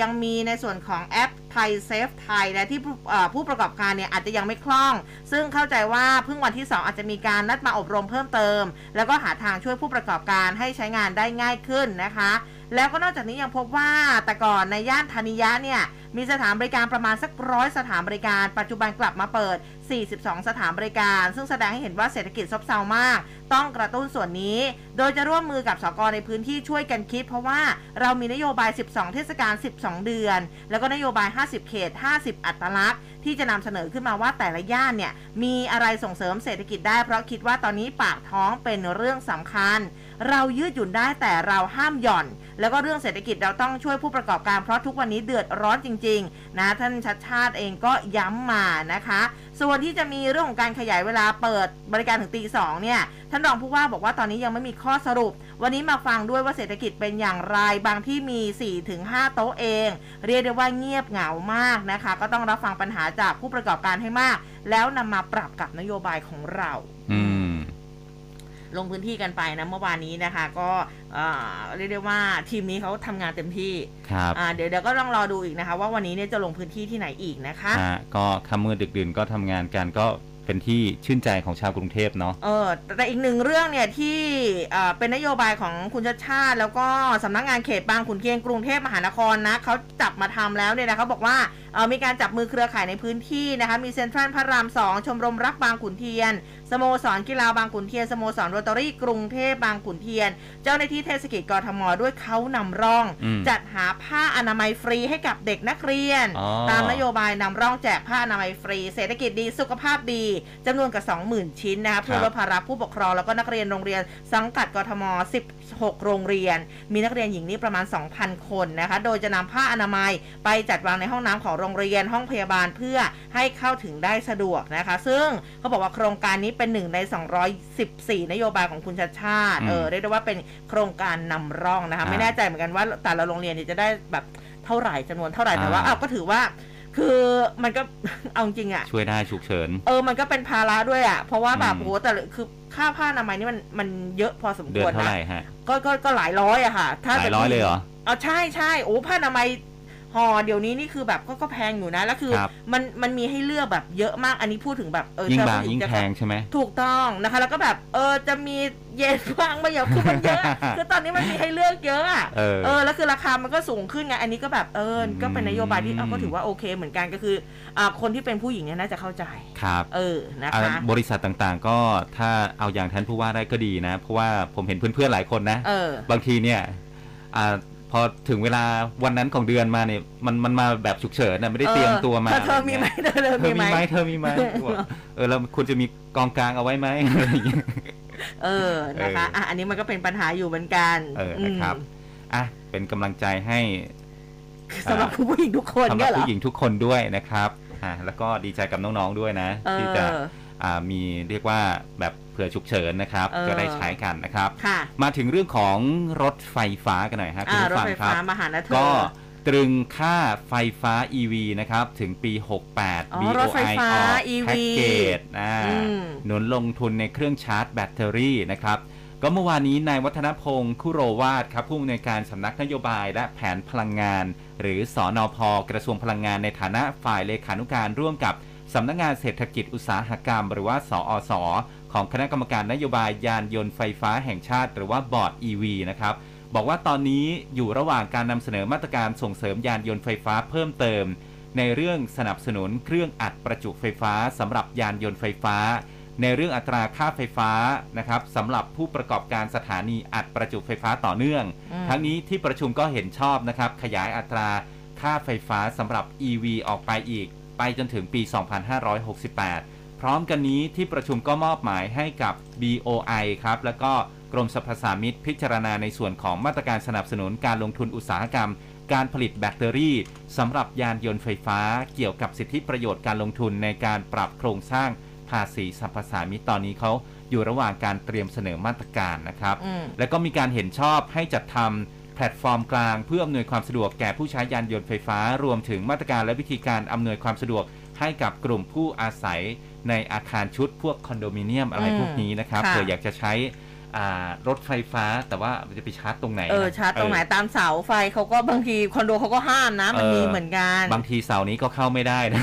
ยังมีในส่วนของแอปไทยเซฟไทยและที่ผู้อ่ผู้ประกอบการเนี่ยอาจจะยังไม่คล่อง ซึ่งเข้าใจว่าเพิ่งวันที่ 2 อาจจะมีการนัดมาอบรมเพิ่มเติม แล้วก็หาทางช่วยผู้ประกอบการให้ใช้งานได้ง่ายขึ้นนะคะ แล้วก็นอกจากนี้ยังพบว่าแต่ก่อนในย่านธนิยะเนี่ยมีสถานบริการประมาณสักร้อยสถานบริการ ปัจจุบันกลับมาเปิด 42 สถานบริการ ซึ่งแสดงให้เห็นว่าเศรษฐกิจซบเซามาก ต้องกระตุ้นส่วนนี้ โดยจะร่วมมือกับสกในพื้นที่ช่วยกันคิด เพราะว่าเรามีนโยบาย 12 เทศกาล 12 เดือน แล้วก็นโยบาย 50 เขต 50 อัตลักษณ์ ที่จะนำเสนอขึ้นมาว่าแต่ละย่านเนี่ยมีอะไรส่งเสริมเศรษฐกิจได้เพราะคิดว่าตอนนี้ปากท้องเป็นเรื่องสำคัญ เรายืดหยุ่นได้แต่เราห้ามหย่อน แล้วก็เรื่องเศรษฐกิจเราต้องช่วยผู้ประกอบการเพราะทุกวันนี้เดือดร้อนจริง ๆ นะท่านชัดชาติเองก็ย้ำมานะคะ ส่วนที่จะมีเรื่องของการขยายเวลาเปิดบริการถึงตีสองเนี่ยท่านรองผู้ว่าบอกว่าตอนนี้ยังไม่มีข้อสรุป วันนี้มาฟังด้วยว่าเศรษฐกิจเป็นอย่างไร บางที่มี 4-5 โต๊ะเอง เรียกได้ว่าเงียบเหงามากนะคะ ก็ต้องรับฟังปัญหาจากผู้ประกอบการให้มาก แล้วนำมาปรับกับนโยบายของเรา อืม ลงพื้นที่กันไปนะเมื่อวานนี้นะคะ ก็เอ่อเรียกได้ว่าทีมนี้เขาทำงานเต็มที่ครับอ่าเดี๋ยวเดี๋ยวก็ต้องรอดูอีกนะคะ ว่าวันนี้เนี่ยจะลงพื้นที่ที่ไหนอีกนะคะฮะก็ค่ำมืดดึกดื่นก็ทำงานกันก็เเป็นที่ชื่นใจของชาวกรุงเทพเนาะเออแต่อีกหนึ่งเรื่องเนี่ยที่เอ่อเป็นนโยบายของคุณชาติชาติ แล้วก็สำนักงานเขตบางขุนเทียนกรุงเทพมหานครนะเขาจับมาทำแล้วเนี่ยนะเขาบอกว่าเอ่อมีการจับมือเครือข่ายในพื้นที่นะคะมีเซ็นทรัลพระรามสองชมรมรักบางขุนเทียน สโมสรกีฬาบางขุนเทียน สโมสรโรตารี่กรุงเทพบางขุนเทียน เจ้าหน้าที่เทศกิจกรทมด้วยเขานำร่องอืมจัดหาผ้าอนามัยฟรีให้กับเด็กนักเรียนอ๋อตามนโยบายนำร่องแจกผ้าอนามัยฟรี เศรษฐกิจดีสุขภาพดีจำนวนกว่า20,000 ชิ้นนะคะเพื่อลดภาระผู้ปกครองแล้วก็นักเรียนโรงเรียนสังกัดกทม 16 โรงเรียน มีนักเรียนหญิงนี่ประมาณ 2,000 คนนะคะโดยจะนำผ้าอนามัยไปจัดวางในห้องน้ำของโรงเรียนห้องพยาบาลเพื่อให้เข้าถึงได้สะดวกนะคะ ซึ่งเขาบอกว่าโครงการนี้เป็นหนึ่งใน 214 นโยบายของคุณชาติชาติอืมเออเรียกได้ว่าเป็นโครงการนำร่องนะคะ ไม่อ่าแน่ใจเหมือนกันว่าแต่ละโรงเรียนเนี่ยจะได้แบบเท่าไหร่จำนวนเท่าไหร่แต่ว่าอ่าอ้าวก็ถือว่าคือมันก็เอาจริงอะช่วยได้ฉุกเฉิน เออมันก็เป็นภาระด้วยอะเพราะว่าแบบอืมโหแต่ละคือค่าผ้าอนามัยนี่มันมันเยอะพอสมเดืคอวนรเท่านะไหร่ฮะก็ก็ก็หลายร้อยอะค่ะ ถ้าหลายร้อยเลยเหรอเอาใช่ใช่โอ้ผ้าอนามัย ห่อเดี๋ยวนี้นี่คือแบบก็ก็แพงอยู่นะ แล้วคือครับมันมันมีให้เลือกแบบเยอะมากอันนี้พูดถึงแบบเออยิ่งถ้บางผู้หยิ่งจะแพงใช่ไหม ถูกต้องนะคะ แล้วก็แบบเออจะมีเย็นบ้างไม่เยอะคือมันเยอะ คือตอนนี้มันมีให้เลือกเยอะอะ เออ เออแล้วคือราคามันก็สูงขึ้นไงอันนี้ก็แบบเออก็เป็นนโยบายที่อืมเอาก็ถือว่าโอเคเหมือนกันก็คืออ่าคนที่เป็นผู้หญิงเนี่ยน่าจะเข้าใจ ครับเออนะอ่าคะ บริษัทต่างๆ ก็ถ้าเอาอย่างท่านผู้ว่าได้ก็ดีนะ เพราะว่าผมเห็นเพื่อนๆหลายคนนะ เออ บางทีเนี่ยอ่า พอถึงเวลาวันนั้นของเดือนมาเนี่ยมันมันมาแบบฉุกเฉินนะไม่ได้เตรียมตัวมาเธอเธอมีไหมเธอเธอเธมีอไหมมีไหมเธอมีไหมบอกเออแล้วคุณจะมีกองกลางเอาไว้ไหมอะไรอย่างเงี้ยเออนะคะเอออ่อะอันนี้มันก็เป็นปัญหาอยู่เหมือนกันเออนะครับมอะเป็นกำลังใจให้สำหรับผู้หญิงทุกคนสำหรัเนี่บยเหรอผู้หญิงทุกคนด้วยนะครับอะแล้วก็ดีใจกับน้องๆด้วยนะเอที่อจะอ่า มีเรียกว่าแบบเผื่อฉุกเฉินนะครับเออจะได้ใช้กันนะครับค่ะมาถึงเรื่องของรถไฟฟ้ากันหน่อยฮะคุณอ่าผู้รถฟังไฟครัฟ้าบมาหานะเธอก็ตรึงค่าไฟฟ้า EV นะครับ ถึงปี 68อ๋อรถไฟ BOI ฟ้าออก EV แพ็กเกจอ่าอืมหนุนลงทุนในเครื่องชาร์จแบตเตอรี่นะครับ ก็เมื่อวานนี้นายวัฒนพงศ์คุโรวาทครับผู้อำนวยการสำนักนโยบายและแผนพลังงาน หรือสอนอพกระทรวงพลังงานในฐานะฝ่ายเลขานุการร่วมกับ สำนักงานเศรษฐกิจอุตสาหกรรม หรือว่า สอสของคณะกรรมการนโยบายยานยนต์ไฟฟ้าแห่งชาติ หรือว่าบอร์ด EV นะครับ บอกว่าตอนนี้อยู่ระหว่างการนำเสนอมาตรการส่งเสริมยานยนต์ไฟฟ้าเพิ่มเติม ในเรื่องสนับสนุนเครื่องอัดประจุไฟฟ้าสำหรับยานยนต์ไฟฟ้า ในเรื่องอัตราค่าไฟฟ้านะครับสำหรับผู้ประกอบการสถานีอัดประจุไฟฟ้าต่อเนื่องอืมทั้งนี้ที่ประชุมก็เห็นชอบนะครับขยายอัตราค่าไฟฟ้าสำหรับ EV ออกไปอีก ไปจนถึงปี 2568 พร้อมกันนี้ที่ประชุมก็มอบหมายให้กับ BOI ครับ แล้วก็กรมสรรพสามิตพิจารณาในส่วนของมาตรการสนับสนุนการลงทุนอุตสาหกรรม การผลิตแบตเตอรี่สำหรับยานยนต์ไฟฟ้า เกี่ยวกับสิทธิประโยชน์การลงทุนในการปรับโครงสร้างภาษีสรรพสามิตตอนนี้เขาอยู่ระหว่างการเตรียมเสนอมาตรการนะครับอืมแล้วก็มีการเห็นชอบให้จัดทำแพลตฟอร์มกลาง เพื่ออำนวยความสะดวกแก่ผู้ใช้ยานยนต์ไฟฟ้า รวมถึงมาตรการและวิธีการอำนวยความสะดวกให้กับกลุ่มผู้อาศัยในอาคารชุดพวกคอนโดมิเนียมอะไรอืมพวกนี้นะครับค่ะเผื่ออยากจะใช้อ่ารถไฟฟ้าแต่ว่าจะไปชาร์จตรงไหนเออนะชาร์จตรงไหนเออตามเสาไฟเขาก็บางทีคอนโดเขาก็ห้ามนะมันเออมีเหมือนกันบางทีเสาร์นี้ก็เข้าไม่ได้นะ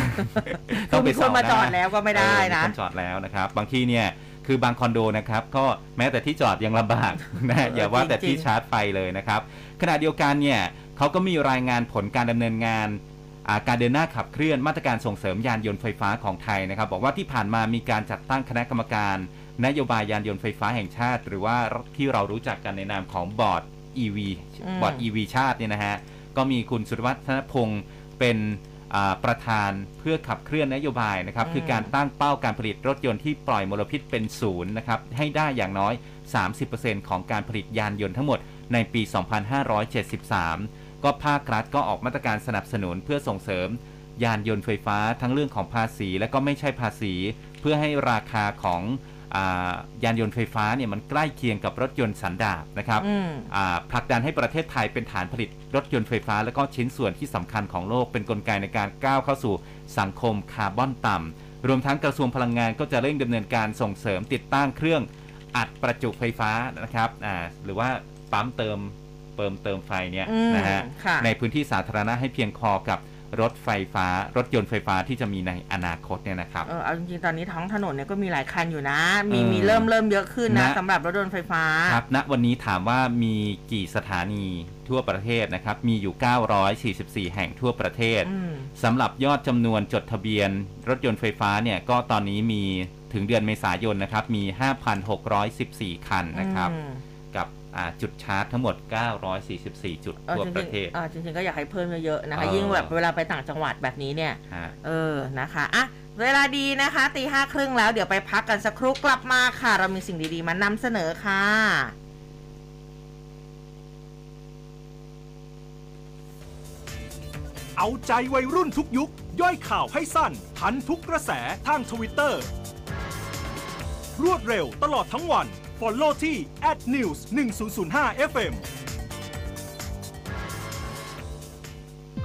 คือมีคนมาจอดแล้วก็ไม่ได้เออนะมีคนจอดแล้วนะครับ บางทีเนี่ย คือบางคอนโดนะครับก็แม้แต่ที่จอดยังลำบากนะเอออย่าว่าแต่จริงๆที่ชาร์จไฟเลยนะครับ ขณะเดียวกันเนี่ยเขาก็มีรายงานผลการดำเนินงานอ่าการเดินหน้าขับเคลื่อนมาตรการส่งเสริมยานยนต์ไฟฟ้าของไทยนะครับ บอกว่าที่ผ่านมามีการจัดตั้งคณะกรรมการ นโยบายยานยนต์ไฟฟ้าแห่งชาติ หรือว่าที่เรารู้จักกันในนามของบอร์ด EV อืมบอร์ด EV ชาติเนี่ยนะฮะก็มีคุณสุรวัฒนพงศ์เป็นอ่า ประธานเพื่อขับเคลื่อนนโยบายนะครับอืมคือการตั้งเป้าการผลิตรถยนต์ที่ปล่อยมลพิษเป็นศูนย์นะครับให้ได้อย่างน้อย 30%ของการผลิตยานยนต์ทั้งหมดในปี 2573 ก็ภาครัฐก็ออกมาตรการสนับสนุนเพื่อส่งเสริม ยานยนต์ไฟฟ้าทั้งเรื่องของภาษี และก็ไม่ใช่ภาษี เพื่อให้ราคาของอา ยานยนต์ไฟฟ้าเนี่ยมันใกล้เคียงกับรถยนต์สันดาปนะครับอืมอ่าผลักดันให้ประเทศไทยเป็นฐานผลิตรถยนต์ไฟฟ้า และก็ชิ้นส่วนที่สำคัญของโลกเป็นนกลไกในการก้าวเข้าสู่สังคมคาร์บอนต่ำรวมทั้งกระทรวงพลังงานก็จะเร่งดำเนินการส่งเสริมติดตั้งเครื่องอัดประจุไฟฟ้านะครับอ่าหรือว่าปั๊มเติมเติมเติมไฟเนี่ยอืมนะฮะค่ะในพื้นที่สาธารณะให้เพียงพอกับ รถไฟฟ้ารถยนต์ไฟฟ้าที่จะมีในอนาคตเนี่ยนะครับ เออเอาจริงๆ ตอนนี้ท้องถนนเนี่ยก็มีหลายคันอยู่นะ มีเออมีเริ่มเริ่มเยอะขึ้นนะนะ สำหรับรถยนต์ไฟฟ้า ครับณวันนี้ถามว่ามีกี่สถานีทั่วประเทศนะครับ มีอยู่ 944 แห่งทั่วประเทศ อืมสำหรับยอดจำนวนจดทะเบียน รถยนต์ไฟฟ้าเนี่ยก็ตอนนี้มีถึงเดือนเมษายนนะครับมี 5,614 คันนะครับ อืมกับอ่า จุดชาร์จทั้งหมด 944 จุดเออทั่วจริงๆประเทศเออจริงๆก็อยากให้เพิ่มเยอะๆนะคะเออยิ่งแบบเวลาไปต่างจังหวัดแบบนี้เนี่ยฮะเออ นะคะอะเวลาดีนะคะตีห้าครึ่งแล้วเดี๋ยวไปพักกันสักครู่กลับมาค่ะ เรามีสิ่งดีๆมานำเสนอค่ะเอาใจวัยรุ่นทุกยุค ย่อยข่าวให้สั้น ทันทุกกระแสทางทวิตเตอร์ รวดเร็วตลอดทั้งวัน Follow ที่ @news 1005 FM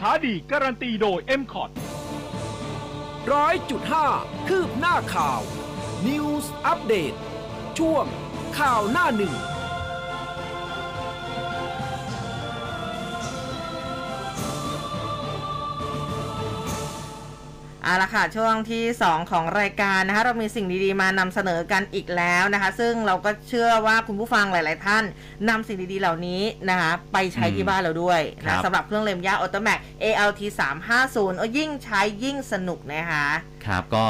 ค้าดีการันตีโดย m c o t ร้อยจุดห้าคืบหน้าข่าว News อัปเดตช่วงข่าวหน้าหนึ่ง เอาละค่ะช่วงที่ 2 ของรายการนะคะเรามีสิ่งดีๆ มานำเสนอกันอีกแล้วนะคะ ซึ่งเราก็เชื่อว่าคุณผู้ฟังหลาย ๆ ท่านนำสิ่งดีๆเหล่านี้นะคะไปใช้ที่บ้านเราด้วยครันะบสำหรับเครื่องเล็มย่าออโตแม c ALT 350เออยิ่งใช้ยิ่งสนุกนะคะครับก็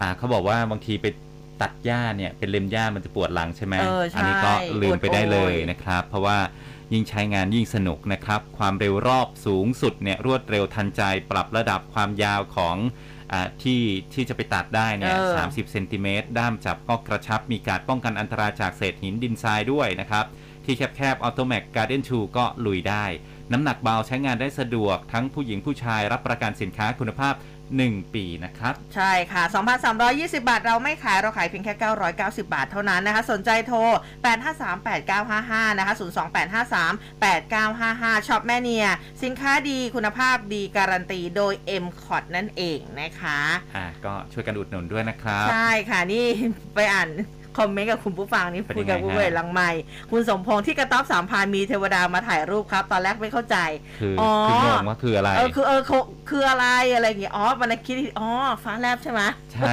อ่าเขาบอกว่าบางทีไปตัดหญ้าเนี่ยเป็นเล็มหญ้ามันจะปวดหลังใช่ไหมเออใช่นนี้ก็ลืมไปได้เลยปวดโอยนะครับ เพราะว่า ยิ่งใช้งานยิ่งสนุกนะครับ ความเร็วรอบสูงสุดเนี่ยรวดเร็วทันใจปรับระดับความยาวของอาที่ที่จะไปตัดได้เนี่ยเออ30เซนติเมตรด้ามจับก็กระชับมีการป้องกันอันตรายจากเศษหินดินทรายด้วยนะครับ ที่แคบๆ a u t o m a c Garden 2 ก็ลุยได้ น้ำหนักเบาใช้งานได้สะดวกทั้งผู้หญิงผู้ชายรับประกันสินค้าคุณภาพ 1 ปีนะครับ ใช่ค่ะ 2,320 บาท เราไม่ขาย เราขายเพียงแค่ 990 บาทเท่านั้นนะคะ สนใจโทร 853-8955 นะคะ 02853-8955ช็อปแม่เนีย สินค้าดีคุณภาพดีการันตีโดย m c o t นั่นเองนะคะ อ่าก็ช่วยกันอุดหนุนด้วยนะครับ ใช่ค่ะ นี่ไปอ่าน คอมเมนต์กับคุณผู้ฟังนี่เป็นคุยกับยังไงผู้เวฮะลังไม่คุณสมพงษ์ที่กระต๊อบสามพานมีเทวดามาถ่ายรูปครับ ตอนแรกไม่เข้าใจคืออ๋อคืองงว่าคืออะไรเออคือเออคือคืออะไรอะไรอย่างเงี้ยอ๋อมันคิดอ๋อฟ้าแลบใช่ไหมใช่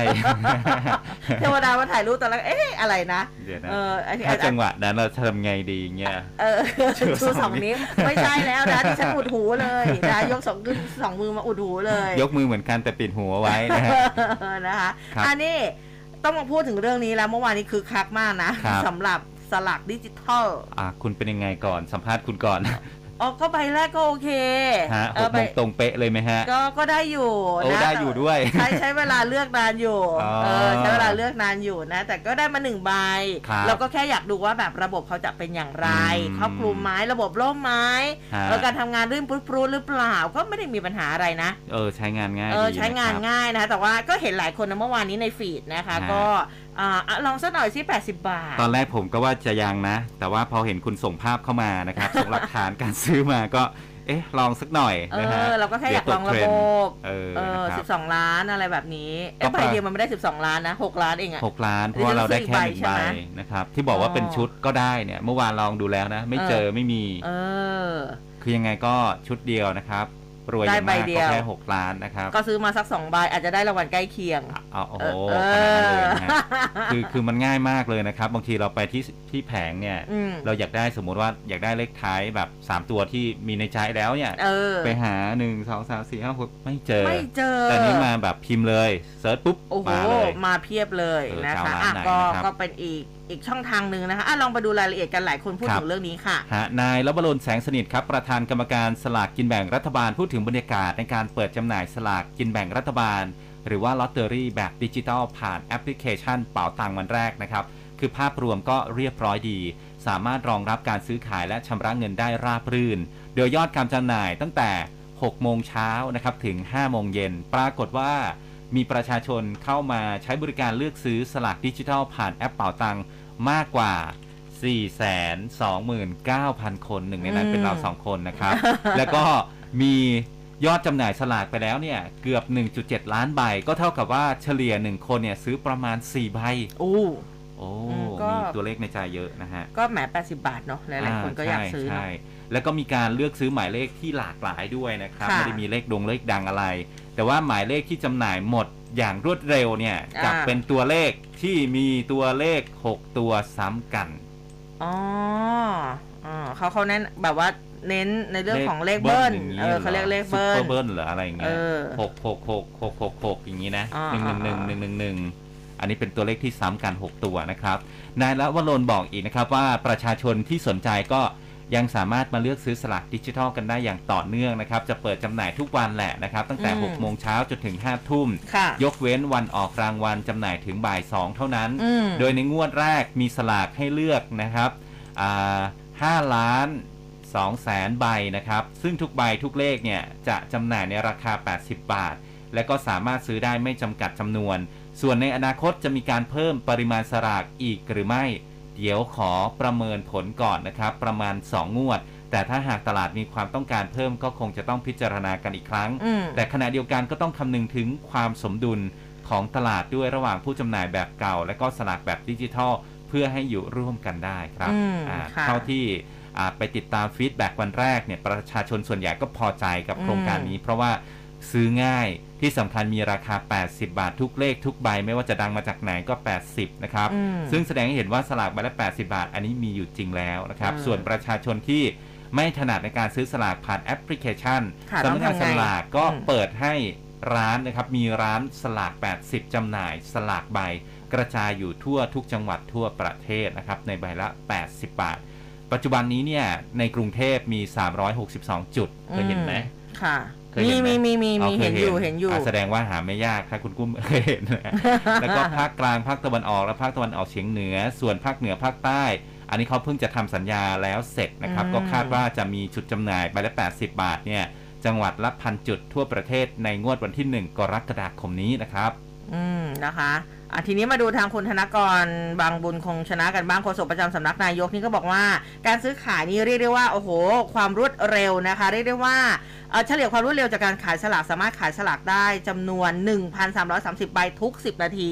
เทวดามาถ่ายรูปตอนแรกเอ๊ะอะไรนะเดี๋ยวนะเอออันนี้ถ้าจังหวะนั้นเราทำไงดีเงี้ยเออชูสชูองสองนิ้วไม่ใช่แล้วนะที่ฉันอุดหูเลยนะยกสองขึ้นสองมือมาอุดหูเลย ยกมือเหมือนกันแต่ปิดหัวไว้นะฮะนะคะครับอันนี้ ต้องมาพูดถึงเรื่องนี้แล้วเมื่อวานนี้คือคักมากนะครับ สำหรับสลากดิจิทัล อ่าคุณเป็นยังไงก่อนสัมภาษณ์คุณก่อน อ๋อก็ใบแรกก็โอเคฮะเอหอกใบโมงตรงเป๊ะเลยไหมฮะ ก็ก็ได้อยู่โอ้นะได้อยู่ด้วยใช้ใช้เวลาเลือกนานอยู่อ๋อเออใช้เวลาเลือกนานอยู่นะ แต่ก็ได้มาหนึ่งใบครับเราก็แค่อยากดูว่าแบบระบบเขาจะเป็นอย่างไรอืมครอบคลุมไหมระบบล่มไหมฮะ แล้วการทำงานรื่นปรุดๆหรือเปล่าก็ไม่ได้มีปัญหาอะไรนะ เออใช้งานง่ายเออดีใช้งานะครับ ง่ายนะคะแต่ว่าก็เห็นหลายคนนะเมื่อวานนี้ในฟีดนะคะ ฮะก็ อ่าอะลองสักหน่อยสิ80 บาท ตอนแรกผมก็ว่าจะยังนะ แต่ว่าพอเห็นคุณส่งภาพเข้ามานะครับ ส่งหลักฐานการซื้อมาก็เอ๊ะ ลองสักหน่อยเอนะฮะอเราก็แค่อยากลองระเดี๋บยวตกเทรนด์บเออเออนะครับสิบสองล้านอะไรแบบนี้ก็เอ้ใบไปเดียวมันไม่ได้12ล้านนะ6ล้านเองอะหกล้านเพราะว่าเราได้แค่หนึ่งใช่ใบไหมนะครับ ที่บอกว่าเป็นอ๋อชุดก็ได้เนี่ย เมื่อวานลองดูแล้วนะ ไม่เจอไม่มี เออ คือยังไงก็ชุดเดียวนะครับ รวยอย่างได้มากใบเดีก็ยว แค่หกล้านนะครับก็ซื้อมาสัก2ใบอาจจะได้รางวัลใกล้เคียงเอาโอ้โหเออขนาดนั้นเลยนะฮะคือคือมันง่ายมากเลยนะครับ บางทีเราไปที่ที่แผงเนี่ย อืมเราอยากได้สมมุติว่าอยากได้เลขท้ายแบบ 3 ตัวที่มีในใจแล้วเนี่ย เออไปหา 1 2 3 4 5 6 ไม่เจอ ไม่เจอ แต่นี้มาแบบพิมพ์เลยsearch ปุ๊บ โอ้โห มาเลย มาเพียบเลยเออนะชาวคะร้านอะไหนก็นะครับ ก็เป็นอีกอีกช่องทางหนึ่งนะคะอะลองไปดูรายละเอียดกันหลายคนพูดครับถึงเรื่องนี้ค่ะฮะนายรับบรนแสงสนิทครับประธานกรรมการสลากกินแบ่งรัฐบาลพูดถึงบรรยากาศในการเปิดจำหน่ายสลากกินแบ่งรัฐบาล หรือว่าลอตเตอรี่แบบดิจิทัลผ่านแอปพลิเคชันเป๋าตังวันแรกนะครับคือภาพรวมก็เรียบร้อยดี สามารถรองรับการซื้อขายและชำระเงินได้ราบรื่น โดยยอดการจำหน่ายตั้งแต่ 6 โมงเช้านะครับถึง 5 โมงเย็นปรากฏว่า มีประชาชนเข้ามาใช้บริการเลือกซื้อสลากดิจิทัลผ่านแอปเป๋าตังมากกว่า 429,000 คนหนึ่งในนั้นอืมเป็นเราสองคนนะครับ แล้วก็มียอดจำหน่ายสลากไปแล้วเนี่ย เกือบ 1.7 ล้านใบ ก็เท่ากับว่าเฉลี่ย 1 คนเนี่ย ซื้อประมาณ 4 ใบอู้โอ้อืมก็มีตัวเลขในใจเยอะนะฮะ ก็แหม80 บาทเนาะหลายๆคนก็อยากซื้อใช่เนาะใช่แล้วก็มีการเลือกซื้อหมายเลขที่หลากหลายด้วยนะครับค่ะไม่ได้มีเลขดงเลขดังอะไร แต่ว่าหมายเลขที่จำหน่ายหมดอย่างรวดเร็วเนี่ยอ่ากลับเป็นตัวเลขที่มีตัวเลข 6 ตัวซ้ำกัน อ๋ออ๋อเขาเขาเน้นแบบว่าเน้นในเรื่องของเลขเบิ้ลอย่างนี้เออเขาเรียกเลขเบิ้ซุปลเปอร์เบิ้ลเหรออะไรอย่างเงี้ยเออหกหกหกหกหกหกอย่างนี้นะอ่าหนึ่งหนึ่งหนึ่งหนึ่งหนึ่งหนึ่งอันนี้เป็นตัวเลขที่ซ้ำกัน 6 ตัวนะครับ นายละวรนบอกอีกนะครับว่าประชาชนที่สนใจก็ ยังสามารถมาเลือกซื้อสลากดิจิทัลกันได้อย่างต่อเนื่องนะครับ จะเปิดจำหน่ายทุกวันแหละนะครับ ตั้งแต่อืม 6โมงเช้าจนถึง5ทุ่ม ค่ะ ยกเว้นวันออกรางวัลจำหน่ายถึงบ่าย 2 เท่านั้น อืม โดยในงวดแรกมีสลากให้เลือกนะครับอ่า5ล้าน2แสนใบนะครับ ซึ่งทุกใบทุกเลขเนี่ยจะจำหน่ายในราคา 80 บาท และก็สามารถซื้อได้ไม่จำกัดจำนวน ส่วนในอนาคตจะมีการเพิ่มปริมาณสลากอีกหรือไม่ เดี๋ยวขอประเมินผลก่อนนะครับ ประมาณ 2 งวด แต่ถ้าหากตลาดมีความต้องการเพิ่มก็คงจะต้องพิจารณากันอีกครั้ง อืม แต่ขณะเดียวกันก็ต้องคำนึงถึงความสมดุลของตลาดด้วยระหว่างผู้จำหน่ายแบบเก่า และก็สลากแบบดิจิทัล เพื่อให้อยู่ร่วมกันได้ครับอืมอ่าค่ะ เท่าที่อ่าไปติดตาม feedback วันแรกเนี่ยประชาชนส่วนใหญ่ก็พอใจกับโครงการนี้ เพราะว่า ซื้อง่ายที่สำคัญมีราคา 80 บาททุกเลขทุกใบ ไม่ว่าจะดังมาจากไหนก็ 80 นะครับอืมซึ่งแสดงให้เห็นว่าสลากใบละ 80 บาท อันนี้มีอยู่จริงแล้วนะครับเออส่วนประชาชนที่ไม่ถนัดในการซื้อสลากผ่านแอปพลิเคชันค่ะสำนักงานต้องทำไงสลากก็อืมเปิดให้ร้านนะครับ มีร้านสลาก 80จำหน่ายสลากใบ กระจายอยู่ทั่วทุกจังหวัดทั่วประเทศนะครับ ในใบละ 80 บาท ปัจจุบันนี้เนี่ยในกรุงเทพมี 362 จุดเคยเห็นไหมค่ะ เคยมีเห็นไหมมีมีมีมีอ๋อคเห็นอยู่เห็นอยู่ะแสดงว่าหาไม่ยากถ้าคุณกุ้มเคยเห็นนะแล้วก็ภาคกลางภาคตะวันออกและภาคตะวันออกเฉียงเหนือ ส่วนภาคเหนือภาคใต้ อันนี้เขาเพิ่งจะทำสัญญาแล้วเสร็จนะครับ อืม ก็คาดว่าจะมีจุดจำหน่ายใบละ 80 บาทเนี่ยจังหวัดละพันจุดทั่วประเทศในงวดวันที่ 1 กรกฎาคมนี้นะครับ อืมนะคะ อะทีนี้มาดูทางคุณธนกรบางบุญคงชนะกันบ้างโฆษกประจำสำนักนายกนี่ก็บอกว่า การซื้อขายนี่เรียกได้ว่าโอ้โห ความรวดเร็วนะคะ เรียกได้ว่าเฉลี่ยความรวดเร็วจากการขายสลากสามารถขายสลากได้จำนวน 1,330 ใบทุก 10 นาที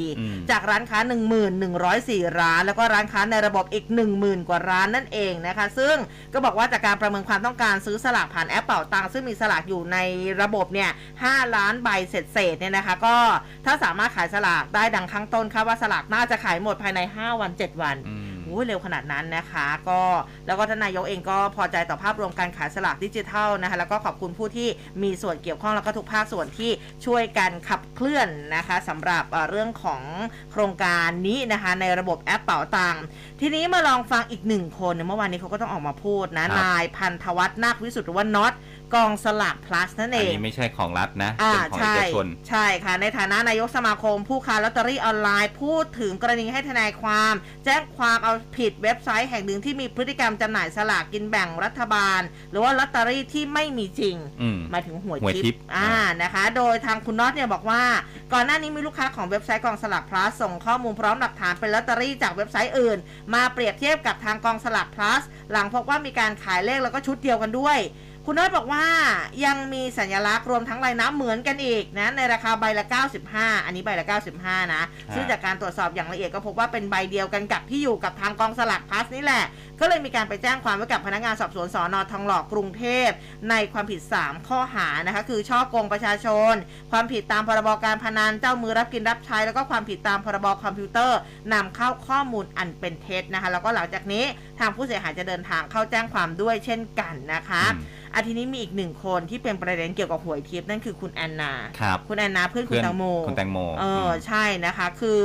จากร้านค้า 1,104 ร้าน แล้วก็ร้านค้าในระบบอีก 10,000 กว่าร้านนั่นเองนะคะ ซึ่งก็บอกว่าจากการประเมินความต้องการซื้อสลากผ่านแอปเป่าตังค์ซึ่งมีสลากอยู่ในระบบเนี่ย5ล้านใบเศษๆเนี่ยนะคะ ก็ถ้าสามารถขายสลากได้ดังข้งต้นคาดว่าสลากน่าจะขายหมดภายใน 5 วัน 7 วันอืมโอ้ยเร็วขนาดนั้นนะคะ ก็แล้วก็ท่านนายกเองก็พอใจต่อภาพรวมการขายสลากดิจิทัลนะคะแล้วก็ขอบคุณผู้ที่มีส่วนเกี่ยวข้องแล้วก็ทุกภาคส่วนที่ช่วยกันขับเคลื่อนนะคะสำหรับเอ่อเรื่องของโครงการนี้นะคะในระบบแอปเป๋าตังค์ทีนี้มาลองฟังอีกหนึ่งคนเมื่อวานนี้เขาก็ต้องออกมาพูดนะครับนายพันธวัฒน์นาควิสุทธิ์หรือว่าน็อต กองสลาก plus นั่นเออันงนี้ไม่ใช่ของรัฐนะอ่าเป็นของใช่เอกชนใช่ค่ะ ในฐานะนายกสมาคมผู้ค้าลอตเตอรี่ออนไลน์ พูดถึงกรณีให้ทนายความ แจ้งความเอาผิดเว็บไซต์แห่งหนึ่งที่มีพฤติกรรมจำหน่ายสลากกินแบ่งรัฐบาล หรือว่าลอตเตอรี่ที่ไม่มีจริงอืมหมายถึงหวยหวยทิพย์ทิพย์อ่าอ่านะคะ โดยทางคุณน็อตเนี่ยบอกว่า ก่อนหน้านี้มีลูกค้าของเว็บไซต์กองสลาก plus ส่งข้อมูลพร้อมหลักฐานเป็นลอตเตอรี่จากเว็บไซต์อื่น มาเปรียบเทียบกับทางกองสลาก plus หลังพบว่ามีการขายเลขแล้วก็ชุดเดียวกันด้วย คุณน็อตบอกว่ายังมีสัญลักษณ์รวมทั้งลายน้ำเหมือนกันอีกนะ ในราคาใบละ 95 อันนี้ใบละ 95 นะ ซึ่งจากการตรวจสอบอย่างละเอียดก็พบว่าเป็นใบเดียวกันกับที่อยู่กับทางกองสลาก plus นี่แหละ ก็เลยมีการไปแจ้งความไว้กับพนักงานสอบสวนสอนอทองหล่อกรุงเทพ ในความผิด 3 ข้อหานะคะ คือช่อโกงประชาชน ความผิดตามพรบการพนันเจ้ามือรับกินรับใช้ แล้วก็ความผิดตามพรบคอมพิวเตอร์นำเข้าข้อมูลอันเป็นเท็จนะคะ แล้วก็หลังจากนี้ ทางผู้เสียหายจะเดินทางเข้าแจ้งความด้วยเช่นกันนะคะอืมอาทีนี้มีอีกหนึ่งคนที่เป็นประเด็นเกี่ยวกับหวยทิพย์นั่นคือคุณแอนนา ครับ คุณแอนนาเพื่อนคุเพื่อนแตงโมคุณแตงโม เออมใช่นะคะ คือ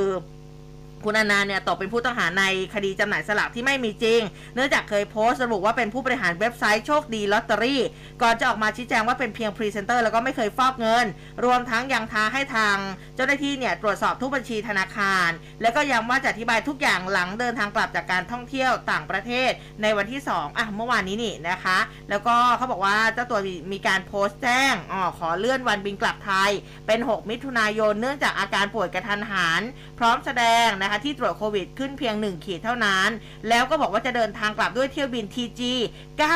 คุณแอนนาเนี่ยตกเป็นผู้ต้องหาในคดีจำหน่ายสลากที่ไม่มีจริง เนื่องจากเคยโพสต์ระบุว่าเป็นผู้บริหารเว็บไซต์โชคดีลอตเตอรี่ ก่อนจะออกมาชี้แจงว่าเป็นเพียงพรีเซนเตอร์แล้วก็ไม่เคยฟอกเงิน รวมทั้งยังท้าให้ทาง เจ้าหน้าที่เนี่ยตรวจสอบทุกบัญชีธนาคาร แล้วก็ย้ำว่าจะอธิบายทุกอย่างหลังเดินทางกลับจากการท่องเที่ยวต่างประเทศในวันที่ 2 อะเมื่อวานนี้นี่นะคะ แล้วก็เขาบอกว่าเจ้าตัวมีมีการโพสต์แจ้งอ๋อขอเลื่อนวันบินกลับไทย เป็น 6 มิถุนายนเนื่องจากอาการป่วยกระทันหันพร้อมแสดงนะคะที่ตรวจโควิดขึ้นเพียง 1 ขีดเท่านั้น แล้วก็บอกว่าจะเดินทางกลับด้วยเที่ยวบิน TG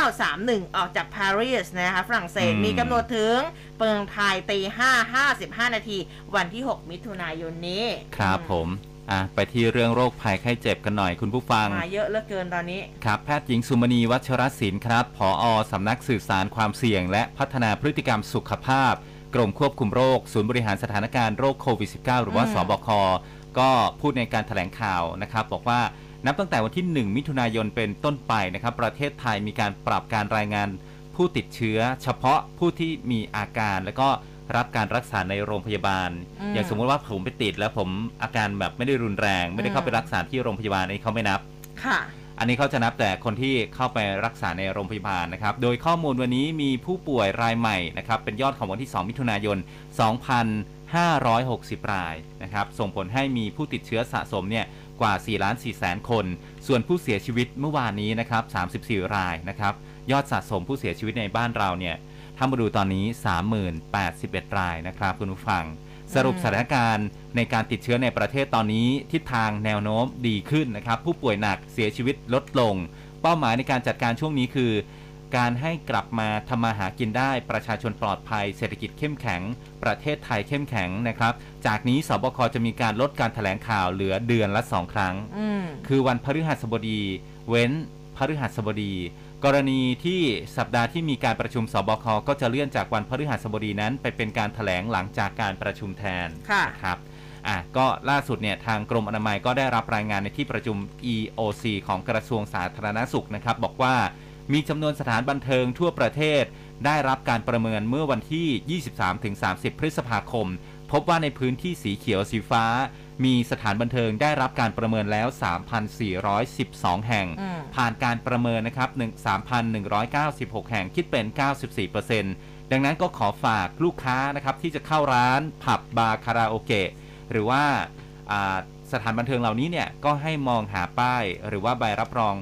931 ออกจากปารีสนะคะฝรั่งเศสอืมมีกำหนดถึงเปิงไทยตี5 55 นาที วันที่ 6 มิถุนายนนี้ ครับผมอะไปที่เรื่องโรคภัยไข้เจ็บกันหน่อยคุณผู้ฟัง มาเยอะเหลือเกินตอนนี้ ครับ แพทย์หญิงสุมณีวัชรศิลป์ครับผอสำนักสื่อสารความเสี่ยง และพัฒนาพฤติกรรมสุขภาพ กรมควบคุมโรค ศูนย์บริหารสถานการณ์โรคโควิด -19 หรือว่าอืมสบค ก็พูดในการแถลงข่าวนะครับ บอกว่านับตั้งแต่วันที่ 1 มิถุนายนเป็นต้นไปนะครับ ประเทศไทยมีการปรับการรายงานผู้ติดเชื้อ เฉพาะผู้ที่มีอาการแล้วก็รับการรักษาในโรงพยาบาลอืมอย่างสมมติว่าผมไปติดแล้วผมอาการแบบไม่ได้รุนแรง ไม่ได้เข้าไปอืมรักษาที่โรงพยาบาลอันนี้เขาไม่นับค่ะ อันนี้เขาจะนับแต่คนที่เข้าไปรักษาในโรงพยาบาลนะครับ โดยข้อมูลวันนี้มีผู้ป่วยรายใหม่นะครับเป็นยอดของวันที่ 2 มิถุนายน 560 รายนะครับ ส่งผลให้มีผู้ติดเชื้อสะสมเนี่ยกว่า 4 ล้าน 4 แสนคน ส่วนผู้เสียชีวิตเมื่อวานนี้นะครับ 34 รายนะครับ ยอดสะสมผู้เสียชีวิตในบ้านเราเนี่ยถ้ามาดูตอนนี้ 3081 รายนะครับคุณผู้ฟัง สรุปสถานการณ์ในการติดเชื้อในประเทศตอนนี้ทิศทางแนวโน้มดีขึ้นนะครับ ผู้ป่วยหนักเสียชีวิตลดลง เป้าหมายในการจัดการช่วงนี้คือ การให้กลับมาทำมาหากินได้ประชาชนปลอดภัย เศรษฐกิจเข้มแข็ง ประเทศไทยเข้มแข็งนะครับ จากนี้สบคจะมีการลดการแถลงข่าวเหลือเดือนละสองครั้งอืมคือวันพฤหัสบดี เว้นพฤหัสบดี กรณีที่สัปดาห์ที่มีการประชุมสบคก็จะเลื่อนจากวันพฤหัสบดีนั้น ไปเป็นการถแถลงหลังจากการประชุมแทนค่ะนะครับอะก็ล่าสุดเนี่ยทางกรมอนามัยก็ได้รับรายงานในที่ประชุม EOC ของกระทรวงสาธารณสุขนะครับ บอกว่า มีจำนวนสถานบันเทิงทั่วประเทศ ได้รับการประเมินเมื่อวันที่ 23-30 พฤษภาคม พบว่าในพื้นที่สีเขียวสีฟ้า มีสถานบันเทิงได้รับการประเมินแล้ว 3,412 แห่งอืมผ่านการประเมินนะครับ1 3,196 แห่งคิดเป็น 94%ดังนั้นก็ขอฝากลูกค้านะครับที่จะเข้าร้านผับบาร์คาราโอเกะหรือว่าอ่าสถานบันเทิงเหล่านี้เนี่ยก็ให้มองหาป้ายหรือว่าใบรับรอง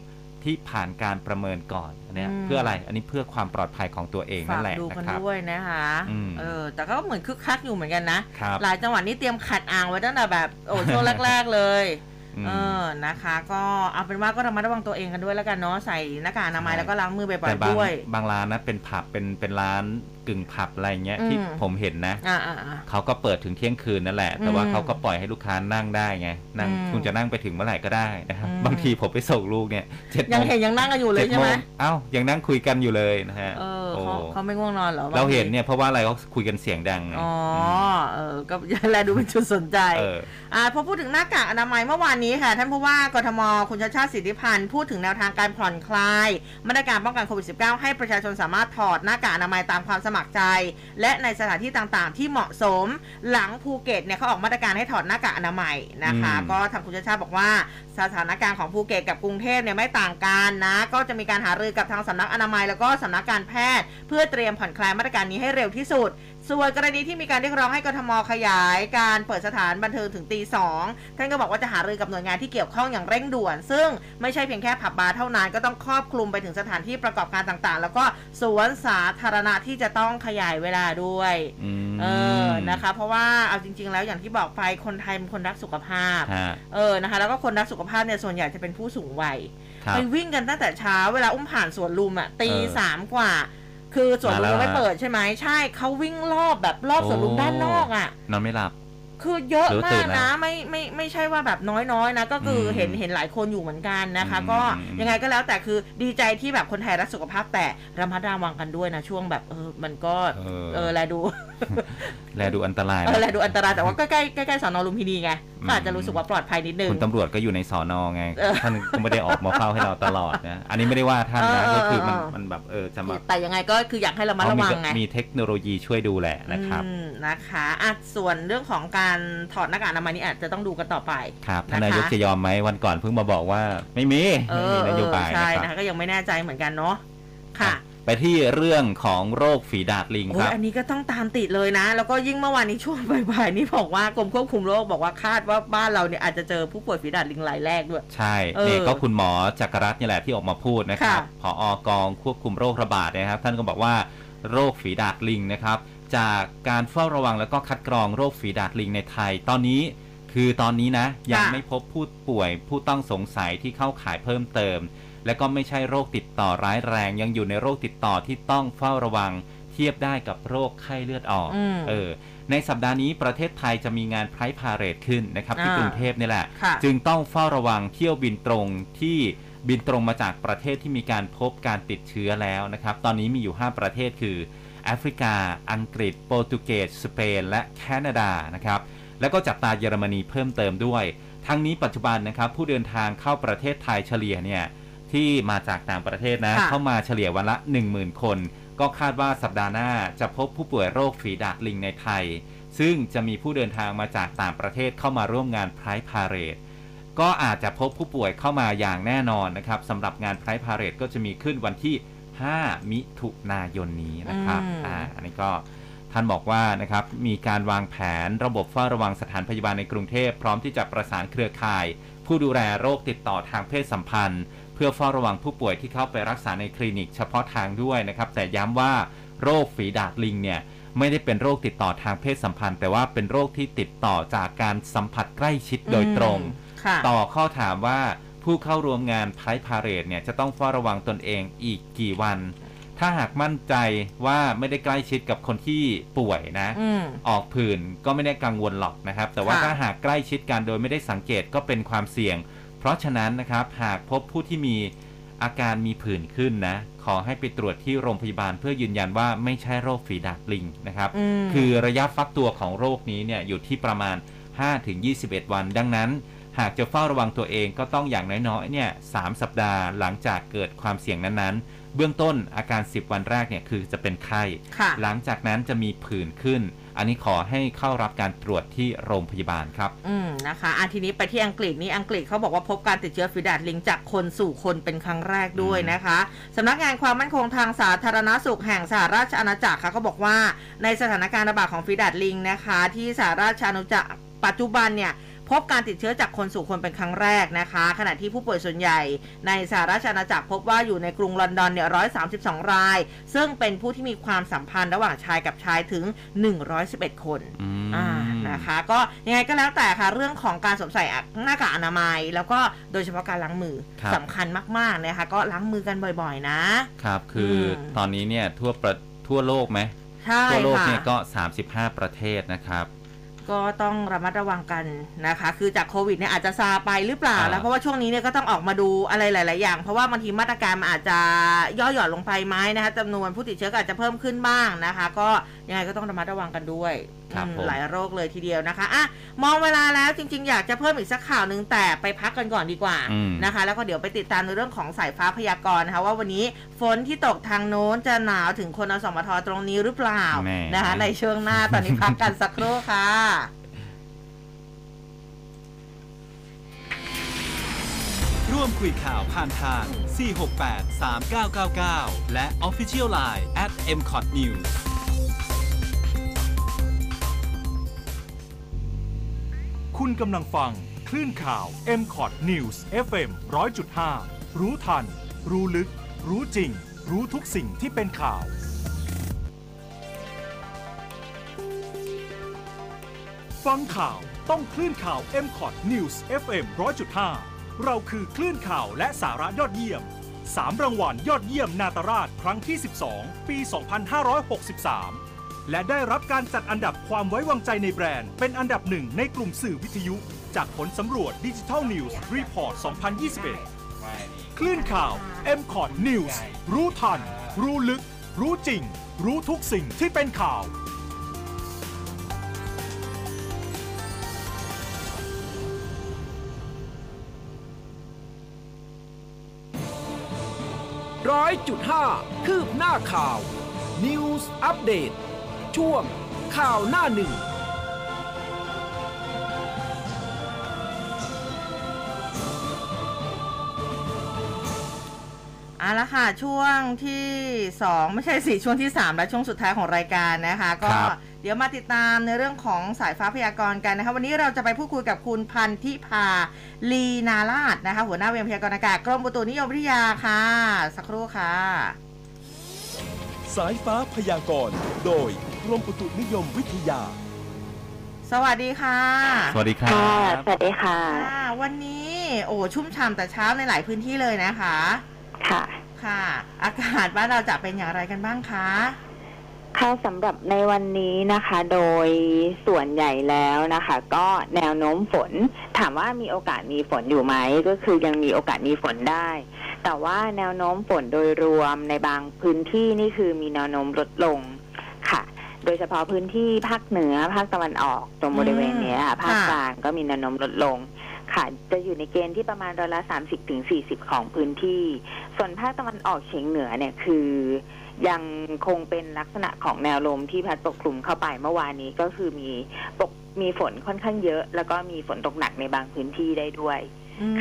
ที่ผ่านการประเมินก่อนอันเนี้ยอืม เพื่ออะไรอันนี้เพื่อความปลอดภัยของตัวเองนั่ฝากนแหละดูนะกันครับ ด้วยนะคะอืม เออแต่ก็เหมือนคึกคักอยู่เหมือนกันนะ ครับ หลายจังหวัดนี่เตรียมขัดอ่างไว้ตั้งแต่แบบโอ้ช่วงแรก ๆเลยอืม เออนะคะ ก็เอาเป็นว่าก็ระมัดระวังตัวเองกันด้วยแล้วกันเนาะใส่หน้ากากอนามัยใช่แล้วก็ล้างมือบ่แต่อยบางๆด้วย บางร้านนะเป็นผับเป็นเป็นร้านกึ่งผับอะไรเงี้ยที่อืมผมเห็นนะอ่าอ่าอ่าเขาก็เปิดถึงเที่ยงคืนนั่นแหละ แต่ว่าอืมเขาก็ปล่อยให้ลูกค้านั่งได้ไงนั่งอืมคุณจะนั่งไปถึงเมื่อไหร่ก็ได้นะครับอืมบางทีผมไปส่งลูกเนี่ยเจ็ดโมยังงเห็นยังนั่งกันอยู่เลยเจ็ดใช่โมไหมงเอ้ายังนั่งคุยกันอยู่เลยนะฮะเออโอ้ เขาเขาไม่ง่วงนอนเหรอบงเราเห็นทีเนี่ยเพราะว่าอะไรเขาคุยกันเสียงดังไงอ๋อมเออก็แลดูเป็นจุดสนใจเอออ่าพอพูดถึงหน้ากากอนามัยเมื่อวานนี้ค่ะ ท่านผู้ว่ากทมคุณชัชชาติสิทธิพันธุ์พูดถึงแนวทางการผ่อนคลาย มาตรการป้องกันโควิด -19 ให้ประชาชนสามารถถอดหน้ากากอนามัยตามความสมัครใจ และในสถานที่ต่างๆ ที่เหมาะสมหลังภูเก็ตเนี่ยเขาออกมาตรการให้ถอดหน้ากากอนามัยนะคะอืมก็ทางคุณชัชชาติบอกว่าสถานการณ์ของภูเก็ตกับกรุงเทพเนี่ยไม่ต่างกันนะ ก็จะมีการหารือกับทางสำนักอนามัยแล้วก็สำนักการแพทย์เพื่อเตรียมผ่อนคลายมาตรการนี้ให้เร็วที่สุด ส่วนกรณีที่มีการเรียกร้องให้กทมขยาย การเปิดสถานบันเทิงถึงตีสองท่านก็บอกว่าจะหารือกับหน่วยงานที่เกี่ยวข้องอย่างเร่งด่วน ซึ่งไม่ใช่เพียงแค่ผับบาร์เท่านั้นก็ต้องครอบคลุมไปถึงสถานที่ประกอบการต่างๆ แล้วก็สวนสาธารณะที่จะต้องขยายเวลาด้วยอืมเออนะคะ เพราะว่าเอาจริง ๆ แล้วอย่างที่บอกไปคนไทยเป็นคนรักสุขภาพฮะเออนะคะแล้วก็คนรักสุขภาพเนี่ยส่วนใหญ่จะเป็นผู้สูงวัยครับไปวิ่งกันตั้งแต่เช้าเวลาอุ้มผ่านสวนลุมอะตีเออสามกว่า คือสวนลุมมาแล้วยังไม่ฮะเปิดใช่ไหมใช่เขาวิ่งรอบแบบรอบสวนลุมโอ้ด้านนอกอะ นอนไม่หลับ คือเยอะหรือตื่มากนแล้วนะไม่ไม่ไม่ใช่ว่าแบบน้อยๆนะ ก็คืออมเห็นเห็นหลายคนอยู่เหมือนกันนะคะอืมก็อืมยังไงก็แล้วแต่คือดีใจที่แบบคนไทยรักสุขภาพแต่ระมัดระวังกันด้วยนะ ช่วงแบบเออมันก็เออเออแลดูแลดูอันตรายเออแหนะละดูอันตรายแต่ว่าใกล้ๆใกล้ๆสอนอลุมพินีไงอืมก็อาจจะรู้สึกว่าปลอดภัยนิดนึงคุณตำรวจก็อยู่ในสอนอไงเออท่านก็ไม่ได้ออกมาเฝ้าให้เราตลอดนะอันนี้ไม่ได้ว่าท่านนะเออก็คือมันเออมันแบบเออจะมาแต่ยังไงก็คืออยากให้เรามาระวังไงมีเทคโนโลยีช่วยดูแหละนะครับอืมนะคะอะส่วนเรื่องของการถอดหน้ากากอนามัยนี่อาจจะต้องดูกันต่อไปครับท่านนะคะนายกจะยอมไหมวันก่อนเพิ่งมาบอกว่าไม่มีเอไม่อมีนเอโยอบายใช่นะนะครัคะบก็ยังไม่แน่ใจเหมือนกันเนาะค่ะ ไปที่เรื่องของโรคฝีดาดลิงโอ้คยรับอันนี้ก็ต้องตามติดเลยนะ แล้วก็ยิ่งเมื่อวานนี้ช่วงบ่ายๆนี่บอกว่ากรมควบคุมโรคบอกว่าคาดว่าบ้านเราเนี่ยอาจจะเจอผู้ป่วยฝีดาดลิงรายแรกด้วย ใช่เออเนี่ยก็คุณหมอจักรรัตน์นี่แหละที่ออกมาพูดนะครับค่ะผออกองควบคุมโรคระบาดนะครับ ท่านก็บอกว่าโรคฝีดาดลิงนะครับ จากการเฝ้าระวังแล้วก็คัดกรองโรคฝีดาดลิงในไทย ตอนนี้คือตอนนี้นะ ยังไม่พบผู้ป่วยผู้ต้องสงสัยที่เข้าข่ายเพิ่มเติม และก็ไม่ใช่โรคติดต่อร้ายแรง ยังอยู่ในโรคติดต่อที่ต้องเฝ้าระวังเทียบได้กับโรคไข้เลือดออกอืมเออในสัปดาห์นี้ประเทศไทยจะมีงานไพร์พาเรดขึ้นนะครับที่อ่ากรุงเทพนี่แหละค่ะจึงต้องเฝ้าระวังเที่ยวบินตรงที่บินตรงมาจากประเทศที่มีการพบการติดเชื้อแล้วนะครับ ตอนนี้มีอยู่ 5 ประเทศคือ แอฟริกา อังกฤษ โปรตุเกส สเปน และแคนาดานะครับ แล้วก็จับตาเยอรมนีเพิ่มเติมด้วย ทั้งนี้ปัจจุบันนะครับผู้เดินทางเข้าประเทศไทยเฉลี่ยเนี่ยที่มาจากต่างประเทศนะค่ะเข้ามาเฉลี่ยวันละ 10,000 คน ก็คาดว่าสัปดาห์หน้าจะพบผู้ป่วยโรคฝีดาดลิงในไทย ซึ่งจะมีผู้เดินทางมาจากต่างประเทศเข้ามาร่วมงานไพร์พาเรดก็อาจจะพบผู้ป่วยเข้ามาอย่างแน่นอนนะครับสำหรับงานไพร์พาเรดก็จะมีขึ้นวันที่ 5 มิถุนายนนี้นะครับอืมอ่าอันนี้ก็ท่านบอกว่านะครับมีการวางแผนระบบเฝ้าระวังสถานพยาบาลในกรุงเทพพร้อมที่จะประสานเครือข่าย ผู้ดูแลโรคติดต่อทางเพศสัมพันธ์ เพื่อเฝ้าระวังผู้ป่วยที่เข้าไปรักษาในคลินิกเฉพาะทางด้วยนะครับแต่ย้ำว่าโรคฝีดาดลิงเนี่ยไม่ได้เป็นโรคติดต่อทางเพศสัมพันธ์ แต่ว่าเป็นโรคที่ติดต่อจากการสัมผัสใกล้ชิดโดยตรงอืมค่ะต่อข้อถามว่า ผู้เข้าร่วมงานไพร์พาเรดเนี่ยจะต้องเฝ้าระวังตนเองอีกกี่วัน ถ้าหากมั่นใจว่าไม่ได้ใกล้ชิดกับคนที่ป่วยนะ อืม ออกผื่นก็ไม่ได้กังวลหรอกนะครับ แต่ว่าค่ะ ถ้าหากใกล้ชิดกันโดยไม่ได้สังเกตก็เป็นความเสี่ยง เพราะฉะนั้นนะครับหากพบผู้ที่มีอาการมีผื่นขึ้นนะ ขอให้ไปตรวจที่โรงพยาบาลเพื่อยืนยันว่าไม่ใช่โรคฝีดาดลิงนะครับอืมคือระยะฟักตัวของโรคนี้เนี่ยอยู่ที่ประมาณ 5-21 วัน ดังนั้น หากจะเฝ้าระวังตัวเองก็ต้องอย่างน้อยๆเนี่ยสามสัปดาห์หลังจากเกิดความเสี่ยงนั้นๆ เบื้องต้นอาการ 10 วันแรกเนี่ยคือจะเป็นไข้ค่ะหลังจากนั้นจะมีผื่นขึ้น อันนี้ขอให้เข้ารับการตรวจที่โรงพยาบาลครับ อืมนะคะอาทีนี้ไปที่อังกฤษนี่อังกฤษเขาบอกว่าพบการติดเชื้อฝีดาดลิงจากคนสู่คนเป็นครั้งแรกด้วยนะคะสำนักงานความมั่นคงทางสาธารณสุขแห่งสหราชอาณาจักรค่ะก็บอกว่าในสถานการณ์ระบาดของฝีดาดลิงนะคะ ที่สหราชอาณาจักรปัจจุบันเนี่ย พบการติดเชื้อจากคนสู่คนเป็นครั้งแรกนะคะ ขณะที่ผู้ป่วยส่วนใหญ่ ในสหราชอาณาจักรพบว่าอยู่ในกรุงลอนดอนเนี่ย132 ราย ซึ่งเป็นผู้ที่มีความสัมพันธ์ระหว่างชายกับชายถึง 111 คนอืมอ่านะคะ ก็ยังไงก็แล้วแต่ค่ะเรื่องของการสวมใส่หน้ากากอนามัย แล้วก็โดยเฉพาะการล้างมือครับสำคัญมากๆนะคะ ก็ล้างมือกันบ่อยๆ นะ ครับ คืออมตอนนี้เนี่ยทั่วประทั่วโลกไหมใช่ทั่วโลกค่ะเนี่ยก็ 35 ประเทศนะครับ ก็ต้องระมัดระวังกันนะคะ คือจากโควิดเนี่ยอาจจะซาไปหรือเปล่าอ่าแล้วเพราะว่าช่วงนี้เนี่ยก็ต้องออกมาดูอะไรหลาย ๆ อย่าง เพราะว่าบางทีมาตรการมันอาจจะย่อหย่อนลงไปไหมนะคะจำนวนผู้ติดเชื้อก็อาจจะเพิ่มขึ้นบ้างนะคะ ก็ยังไงก็ต้องระมัดระวังกันด้วยครับอืมผม หลายโรคเลยทีเดียวนะคะอะมองเวลาแล้วจริง ๆ อยากจะเพิ่มอีกสักข่าวหนึ่งแต่ไปพักกันก่อนดีกว่าอืมนะคะ แล้วก็เดี๋ยวไปติดตามในเรื่องของสายฟ้าพยากรณ์นะคะว่าวันนี้ฝนที่ตกทางโน้นจะหนาวถึงคนอสมทตรงนี้หรือเปล่าแหม่นะคะในช่วงหน้าตอนนี้พักกันสักครู่ค่ะร่วมคุยข่าวผ่านทาง 468 3999 และ Official Line at m คุณกำลังฟัง คลื่นข่าว m c o t News FM 100.5 รู้ทัน รู้ลึก รู้จริง รู้ทุกสิ่งที่เป็นข่าว ฟังข่าวต้องคลื่นข่าว m c o t News FM 100.5 เราคือคลื่นข่าวและสาระยอดเยี่ยม 3 รางวัลยอดเยี่ยมนาตราชครั้งที่ 12 ปี 2563 และได้รับการจัดอันดับความไว้วางใจในแบรนด์ เป็นอันดับหนึ่งในกลุ่มสื่อวิทยุ จากผลสำรวจ Digital News Report 2021 คลื่นข่าว m c o t News รู้ทัน รู้ลึก รู้จริง รู้ทุกสิ่งที่เป็นข่าวร้อยจุดห้าคืบหน้าข่าว News Update ช่วง ข่าวหน้าหนึ่ง เอาละค่ะ ช่วงที่ 2 ไม่ใช่สิช่วงที่ 3 และช่วงสุดท้ายของรายการนะคะ ก็ครับเดี๋ยวมาติดตามในเรื่องของสายฟ้าพยากรณ์กันนะคะ วันนี้เราจะไปพูดคุยกับคุณพันธิพาลีนาลาดนะคะ หัวหน้าเวรพยากรณ์อากาศกรมอุตุนิยมวิทยาค่ะ สักครู่ค่ะ สายฟ้าพยากรณ์ โดยก รมอุตุนิยมวิทยา สวัสดีค่ะ สวัสดีครัค่ะ บ สวัสดีค่ะ ค่ะ วันนี้โอ้ชุ่มฉ่ำแต่เช้าในหลายพื้นที่เลยนะคะ ค่ะ ค่ะ อากาศบ้านเราจะเป็นอย่างไรกันบ้างคะ ค่ะ สำหรับในวันนี้นะคะ โดยส่วนใหญ่แล้วนะคะ ก็แนวโน้มฝน ถามว่ามีโอกาสมีฝนอยู่ไหม ก็คือยังมีโอกาสมีฝนได้ แต่ว่าแนวโน้มฝนโดยรวมในบางพื้นที่นี่คือมีแนวโน้มลดลงค่ะโดยเฉพาะพื้นที่ภาคเหนือภาคตะวันออกตรงบริเวณเนี้ยค่ะภาคกลางก็มีแนวโน้มลดลงค่ะจะอยู่ในเกณฑ์ที่ประมาณร้อยละสามสิบถึงสี่สิบของพื้นที่ ส่วนภาคตะวันออกเฉียงเหนือเนี่ยคือ ยังคงเป็นลักษณะของแนวลมที่พัดปกคลุมเข้าไปเมื่อวานนี้ก็คือมีปกมีฝนค่อนข้างเยอะ แล้วก็มีฝนตกหนักในบางพื้นที่ได้ด้วย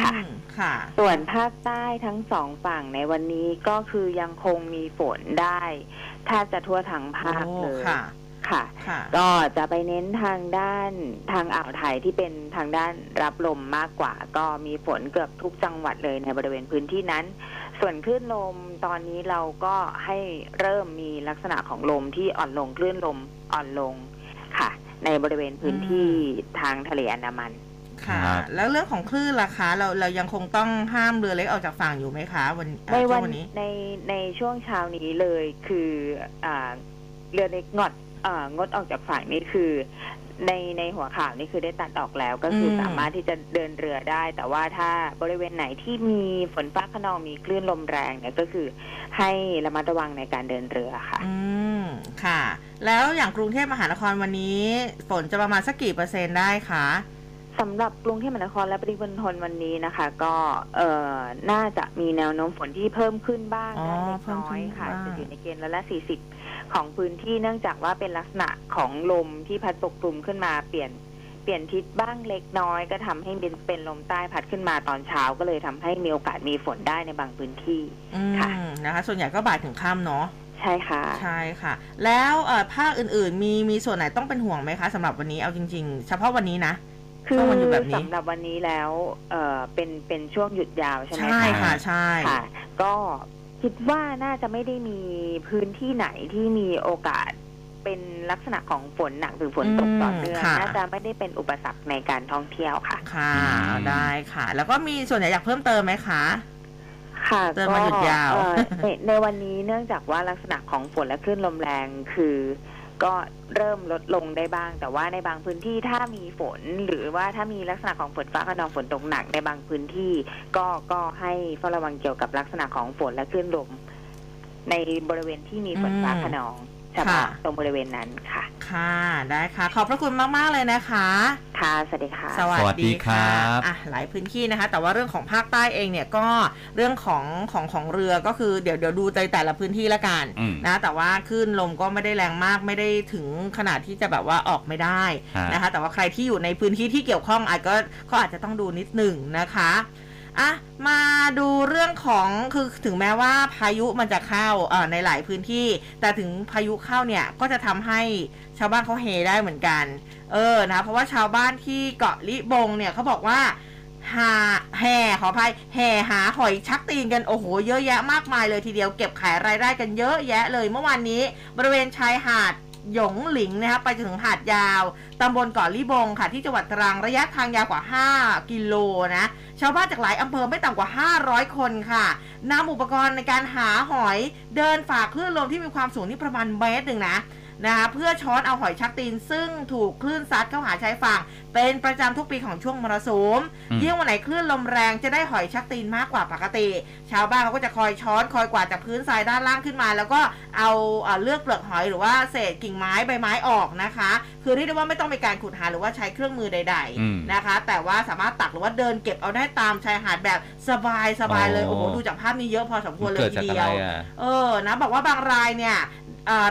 ค่ะ ค่ะ ส่วนภาคใต้ทั้งสองฝั่งในวันนี้ก็คือยังคงมีฝนได้แทบจะทั่วทั้งภาคโอ้เลยค่ะค่ะค่ะ ก็จะไปเน้นทางด้านทางอ่าวไทยที่เป็นทางด้านรับลมมากกว่า ก็มีฝนเกือบทุกจังหวัดเลยในบริเวณพื้นที่นั้น ส่วนคลื่นลมตอนนี้เราก็ให้เริ่มมีลักษณะของลมที่อ่อนลงคลื่นลมอ่อนลงค่ะ ในบริเวณพื้นที่ทางทะเลอันดามัน ค่ะ ครับ แล้วเรื่องของคลื่นล่ะคะ เราเรายังคงต้องห้ามเรือเล็กออกจากฝั่งอยู่ไหมคะ วันเอ่อในวัช่วนงวันนี้ ในในช่วงเช้านี้เลยคืออ่าเรือเล็กงดอ่างดออกจากฝั่งนี่คือ ในในหัวข่าวนี่คือได้ตัดออกแล้วก็คืออม สามารถที่จะเดินเรือได้ แต่ว่าถ้าบริเวณไหนที่มีฝนฟ้าขนองมีคลื่นลมแรงเนี่ยก็คือให้ระมัดระวังในการเดินเรือค่ะ อืมค่ะ แล้วอย่างกรุงเทพมหานครวันนี้ ฝนจะประมาณสักกี่เปอร์เซ็นต์ได้คะ สำหรับกรุงเทพมหานครและปริมณฑลวันนี้นะคะ ก็เอ่อน่าจะมีแนวโน้มฝนที่เพิ่มขึ้นบ้างอ๋อได้เล็กเพิ่มน้อขึ้ยนค่ะบ้าง จะอยู่ในเกณฑ์ละละสี่สิบของพื้นที่เนื่องจากว่าเป็นลักษณะของลมที่พัดปกคลุมขึ้นมาเปลี่ยนเปลี่ยนทิศบ้างเล็กน้อย ก็ทำให้เป็นเป็นลมใต้พัดขึ้นมาตอนเช้าก็เลยทำให้มีโอกาสมีฝนได้ในบางพื้นที่ อืค่ะมนะคะ ส่วนใหญ่ก็บ่ายถึงค่ำเนาะใช่ค่ะ ใช่ค่ะ แล้วเอ่อภาคอื่นๆ มีมีส่วนไหนต้องเป็นห่วงไหมคะสำหรับวันนี้เอาจริง ๆ เฉพาะวันนี้นะ คือช่วงวันหยุดแบบนี้สำหรับวันนี้แล้วเอ่อเป็นเป็นช่วงหยุดยาวใช่ไหมใช่คะค่ะใช่ค่ะ ก็คิดว่าน่าจะไม่ได้มีพื้นที่ไหนที่มีโอกาสเป็นลักษณะของฝนหนักหรือฝนตกต่อเนื่องอืมค่ะน่าจะไม่ได้เป็นอุปสรรคในการท่องเที่ยวค่ะ ค่ะอืมได้ค่ะ แล้วก็มีส่วนไหนอยากเพิ่มเติมไหมคะค่ะเดินมาหยุดยาวเอ่อในในวันนี้เนื่องจากว่าลักษณะของฝนและคลื่นลมแรงคือ ก็เริ่มลดลงได้บ้าง แต่ว่าในบางพื้นที่ถ้ามีฝน หรือว่าถ้ามีลักษณะของฝนฟ้าขนองฝนตกหนักในบางพื้นที่ ก็ก็ให้เฝ้าระวังเกี่ยวกับลักษณะของฝนและคลื่นลมในบริเวณที่มีฝนฟ้าขนอง เฉพาะค่ะตรงบริเวณนั้นค่ะ ค่ะได้ค่ะ ขอบพระคุณมากๆเลยนะคะ ค่ะ สวัสดีค่ะสวัสวัสดีครับอะหลายพื้นที่นะคะ แต่ว่าเรื่องของภาคใต้เองเนี่ยก็เรื่องของของของเรือก็คือเดี๋ยวเดี๋ยวดูในแต่ละพื้นที่ละกันอืมนะแต่ว่าคลื่นลมก็ไม่ได้แรงมากไม่ได้ถึงขนาดที่จะแบบว่าออกไม่ได้ฮะนะคะ แต่ว่าใครที่อยู่ในพื้นที่ที่เกี่ยวข้องอาจก็ก็อาจจะต้องดูนิดหนึ่งนะคะ อะมาดูเรื่องของคือถึงแม้ว่าพายุมันจะเข้าอ่อในหลายพื้นที่ แต่ถึงพายุเข้าเนี่ยก็จะทำให้ชาวบ้านเขาเฮได้เหมือนกัน เออนะเพราะว่าชาวบ้านที่เกาะลิบงเนี่ยเขาบอกว่าหาแห่ขออภัยแห่หาหอยชักตีนกันโอ้โหเยอะแยะมากมายเลยทีเดียวเก็บขายรายได้กันเยอะแยะเลยเมื่อวานนี้ บริเวณชายหาด หยงหลิงนะคะไปจนถึงหาดยาวตำบลเกาะลิบงค่ะที่จังหวัดตรังระยะทางยาวกว่า 5 กิโลนะชาวบ้านจากหลายอำเภอไม่ต่ำกว่า 500 คนค่ะนำอุปกรณ์ในการหาหอยเดินฝ่าคลื่นลมที่มีความสูงที่ประมาณเมตรหนึ่งนะ นะคะเพื่อช้อนเอาหอยชักตีน ซึ่งถูกคลื่นซัดเข้าหาชายฝั่ง เป็นประจำทุกปีของช่วงมรสุมอืมยิ่งวันไหนคลื่นลมแรงจะได้หอยชักตีนมากกว่าปกติ ชาวบ้านเขาก็จะคอยช้อนคอยกวาดจากพื้นทรายด้านล่างขึ้นมา แล้วก็เอาเอ่อเลือกเปลือกหอยหรือว่าเศษกิ่งไม้ใบไม้ออกนะคะ คือเรียกได้ว่าไม่ต้องมีการขุดหาหรือว่าใช้เครื่องมือใดอืมๆนะคะ แต่ว่าสามารถตักหรือว่าเดินเก็บเอาได้ตามชายหาดแบบสบายสบายๆเลยอ๋อโอ้โหดูจากภาพนี้เยอะพอสมควรเลยเกิดทีจากเดีอะยไรวอะเออนะบอกว่าบางรายเนี่ยเอ่อ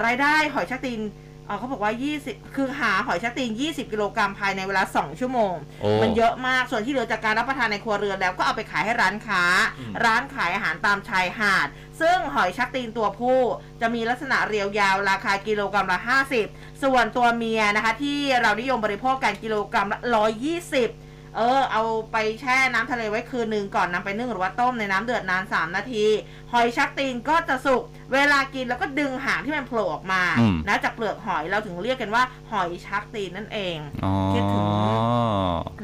รายได้หอยชักตีนเอ่อเขาบอกว่า 20 คือหาหอยชักตีน 20 กิโลกรัมภายในเวลา 2 ชั่วโมงโอ้มันเยอะมาก ส่วนที่เหลือจากการรับประทานในครัวเรือนแล้วก็เอาไปขายให้ร้านค้าอืมร้านขายอาหารตามชายหาด ซึ่งหอยชักตีนตัวผู้ จะมีลักษณะเรียวยาวราคากิโลกรัมละ 50 ส่วนตัวเมียนะคะ ที่เรานิยมบริโภคกันกิโลกรัมละ 120เออเอาไปแช่น้ำทะเลไว้คืนหนึ่งก่อนนำไปนึ่งหรือว่าต้มในน้ำเดือดนาน 3 นาที หอยชักตีนก็จะสุกเวลากินแล้วก็ดึงหางที่มันโผล่ออกมาอืมนะจากเปลือกหอยเราถึงเรียกกันว่าหอยชักตีนนั่นเองอ๋อคิดถึง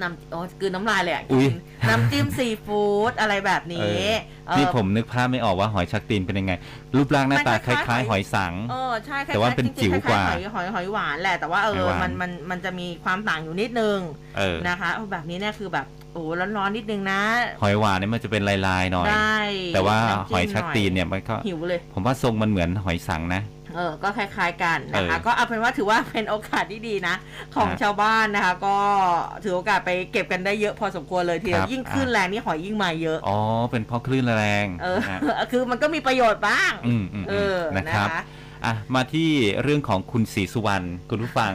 น้ำโอ้กลืนน้ำลายเลยอะอุ๊ยกินน้ำจิ้มซีฟู้ดอะไรแบบนี้เออนี่ผมนึกภาพไม่ออกว่าหอยชักตีนเป็นยังไง รูปร่างหน้าตามันคคล้ายๆล้ายๆ หอยสังเออใช่คล้ายๆแต่ว่าเป็นจริงๆจิ๋วกว่าคล้ยๆหอยหอยหอยหวานแหละแต่ว่าเอหอยอหวานมันมันมันจะมีความต่างอยู่นิดนึงเออนะคะเอาแบบนี้เนี่ยคือแบบ โอ้ร้อนๆนิดนึงนะ หอยหวานเนี่ยมันจะเป็นลายๆหน่อย ได้แต่ว่าน้ำหอยชักตีนเนี่ยมันก็หิวเลย ผมว่าทรงมันเหมือนหอยสังนะ เออ ก็คล้ายๆกันนะคะเออก็เอาเป็นว่าถือว่าเป็นโอกาสที่ดีนะ ของฮะชาวบ้านนะคะ ก็ถือโอกาสไปเก็บกันได้เยอะพอสมควรเลยทีเดียครัวบยิ่งขึ้นอะแรงนี่หอยยิ่งมาเยอะ อ๋อ เป็นเพราะคลื่นแรง เออนะฮะคือมันก็มีประโยชน์บ้างอืมอืมเออนะนะครับคะ อะมาที่เรื่องของคุณศรีสุวรรณคุณผู้ฟัง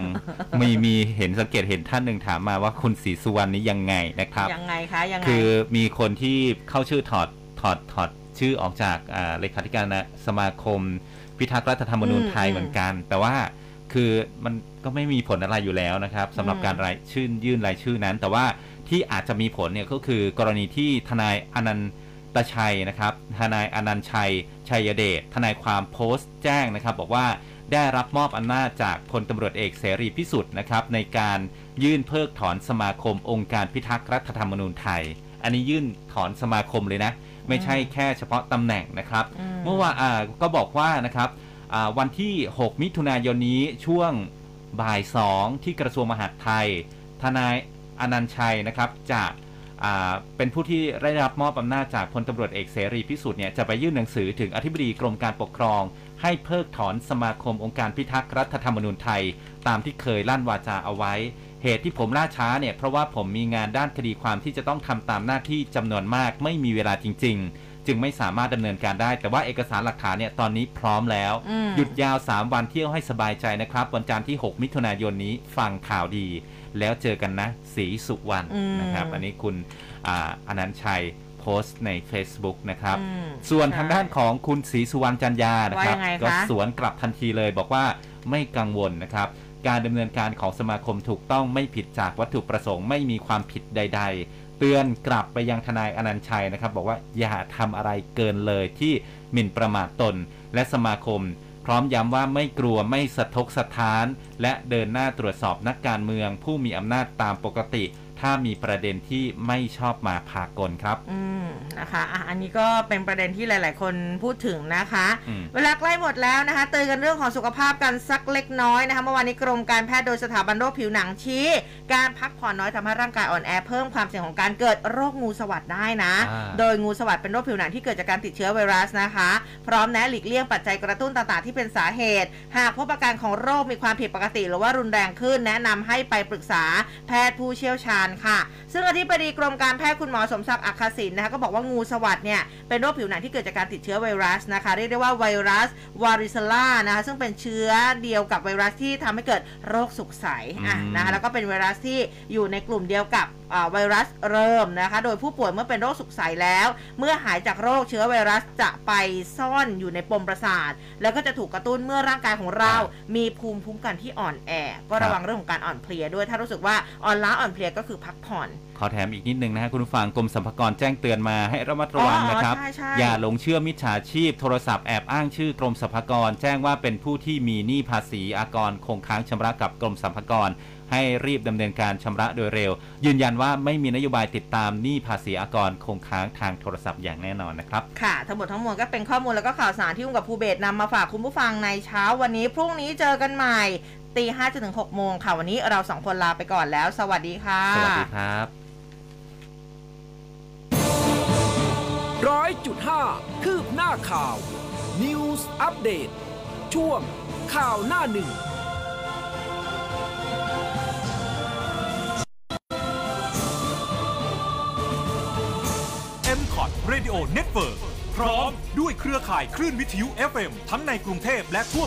มีมีเห็นสังเกตเห็นท่านหนึ่งถามมาว่าคุณศรีสุวรรณนี้ยังไงนะครับยังไงคะยังไงคือมีคนที่เข้าชื่อถอดถอดถอดชื่อออกจากอ่าเลขาธิการนะสมาคม พิทักษ์รัฐธรรมนูญอืมไทยอืมเหมือนกัน แต่ว่าคือมันก็ไม่มีผลอะไรอยู่แล้วนะครับสำหรับอืมการรายชื่นยื่นรายชื่อนั้น แต่ว่าที่อาจจะมีผลเนี่ยก็คือกรณีที่ทนายอนันต ชัยนะครับทนายอนันต์ชัย ชัยเดชทนายความโพสต์แจ้งนะครับ บอกว่าได้รับมอบอำนาจจากพลตำรวจเอกเสรีพิสุทธิ์นะครับในการยื่นเพิกถอนสมาคมองค์การพิทักษ์รัฐธรรมนูญไทย อันนี้ยื่นถอนสมาคมเลยนะ ไม่ใช่แค่เฉพาะตำแหน่งนะครับอืมเมื่อวานอ่าก็บอกว่านะครับอ่าวันที่ 6 มิถุนายนนี้ช่วงบ่าย 2 ที่กระทรวงมหาดไทย ทนายอนันต์ชัยนะครับจะอ่า เป็นผู้ที่ได้รับมอบอำนาจจากพลตำรวจเอกเสรีพิสุทธิ์เนี่ยจะไปยื่นหนังสือถึงอธิบดีกรมการปกครอง ให้เพิกถอนสมาคมองค์การพิทักษ์รัฐธรรมนูญไทย ตามที่เคยลั่นวาจาเอาไว้ เหตุที่ผมล่าช้าเนี่ยเพราะว่าผมมีงานด้านคดีความที่จะต้องทำตามหน้าที่จำนวนมากไม่มีเวลาจริง ๆจึงไม่สามารถดำเนินการได้ แต่ว่าเอกสารหลักฐานเนี่ยตอนนี้พร้อมแล้วอืมหยุดยาว 3 วันเที่ยวให้สบายใจนะครับ วันจันทร์ที่ 6 มิถุนายนนี้ฟังข่าวดี แล้วเจอกันนะศรีสุวรรณอืมนะครับ อันนี้คุณอ่าอนันต์ชัยโพสต์ใน Facebook นะครับอืมส่วนใช่ทางด้านของคุณศรีสุวรรณจันยานะครับว่ายังไงคะก็สวนกลับทันทีเลยบอกว่าไม่กังวลนะครับการดำเนินการของสมาคมถูกต้องไม่ผิดจากวัตถุประสงค์ไม่มีความผิดใด ๆ เตือนกลับไปยังทนายอนันต์ชัยนะครับ บอกว่าอย่าทำอะไรเกินเลยที่หมิ่นประมาทตน และสมาคม พร้อมย้ำว่าไม่กลัวไม่สะทกสะท้าน และเดินหน้าตรวจสอบนักการเมือง ผู้มีอำนาจตามปกติ ถ้ามีประเด็นที่ไม่ชอบมาพากลครับ อืมนะคะอะอันนี้ก็เป็นประเด็นที่หลาย ๆ คนพูดถึงนะคะอืมเวลาใกล้หมดแล้วนะคะ เตือนกันเรื่องของสุขภาพกันสักเล็กน้อยนะคะเมื่อวานนี้กรมการแพทย์โดยสถาบันโรคผิวหนังชี้ การพักผ่อนน้อยทำให้ร่างกายอ่อนแอเพิ่มความเสี่ยงของการเกิดโรคงูสวัสดได้นะอ่าโดยงูสวัสดเป็นโรคผิวหนังที่เกิดจากการติดเชื้อไวรัสนะคะ พร้อมแนะหลีกเลี่ยงปัจจัยกระตุ้นต่าง ๆ ที่เป็นสาเหตุ หากพบอาการของโรคมีความผิดปกติ หรือว่ารุนแรงขึ้น แนะนำให้ไปปรึกษาแพทย์ผู้เชี่ยวชาญค่ะ ซึ่งอธิบดีกรมการแพทย์คุณหมอสมศักดิ์อักขศินนะคะก็บอกว่างูสวัสดเนี่ยเป็นโรคผิวหนังที่เกิดจากการติดเชื้อไวรัสนะคะเรียกได้ว่าไวรัสวาริซล่านะคะซึ่งเป็นเชื้อเดียวกับไวรัสที่ทำให้เกิดโรคสุกใสอะนะคะแล้วก็เป็นไวรัสที่อยู่ในกลุ่มเดียวกับไวรัสเริ่มนะคะ โดยผู้ป่วยเมื่อเป็นโรคสุกใสแล้ว เมื่อหายจากโรคเชื้อไวรัสจะไปซ่อนอยู่ในปมประสาท แล้วก็จะถูกกระตุ้นเมื่อร่างกายของเรา มีภูมิคุ้มกันที่อ่อนแอ ก็ระวังเรื่องของการอ่อนเพลียด้วย ถ้ารู้สึกว่าอ่อนล้าอ่อนเพลียก็คือพักผ่อน ขอแถมอีกนิดนึงนะฮะคุณผู้ฟังกรมสรรพากรแจ้งเตือนมาให้ระมัดระวังอ๋อนะครับใช่ใช่ อย่าหลงเชื่อมิจฉาชีพ โทรศัพท์แอบอ้างชื่อกรมสรรพากร แจ้งว่าเป็นผู้ที่มีหนี้ภาษีอากรคงค้างชำระกับกรมสรรพากร ให้รีบดำเนินการชำระโดยเร็ว ยืนยันว่าไม่มีนโยบายติดตามหนี้ภาษีอากรคงค้างทางโทรศัพท์อย่างแน่นอนนะครับ ค่ะ ทั้งหมดทั้งมวลก็เป็นข้อมูลแล้วก็ข่าวสารที่อุ้มกับภูเบศนำมาฝากคุณผู้ฟังในเช้าวันนี้พรุ่งนี้เจอกันใหม่ตีห้าจนถึงหกโมงค่ะ วันนี้เราสองคนลาไปก่อนแล้ว สวัสดีค่ะ สวัสดีครับร้อยจุดห้าคืบหน้าข่าว News อัปเดตช่วงข่าวหน้าหนึ่ง m c o t Radio Network พร้อมด้วยเครือข่ายคลื่นวิทยุ FM ทั้งในกรุงเทพและทั่ว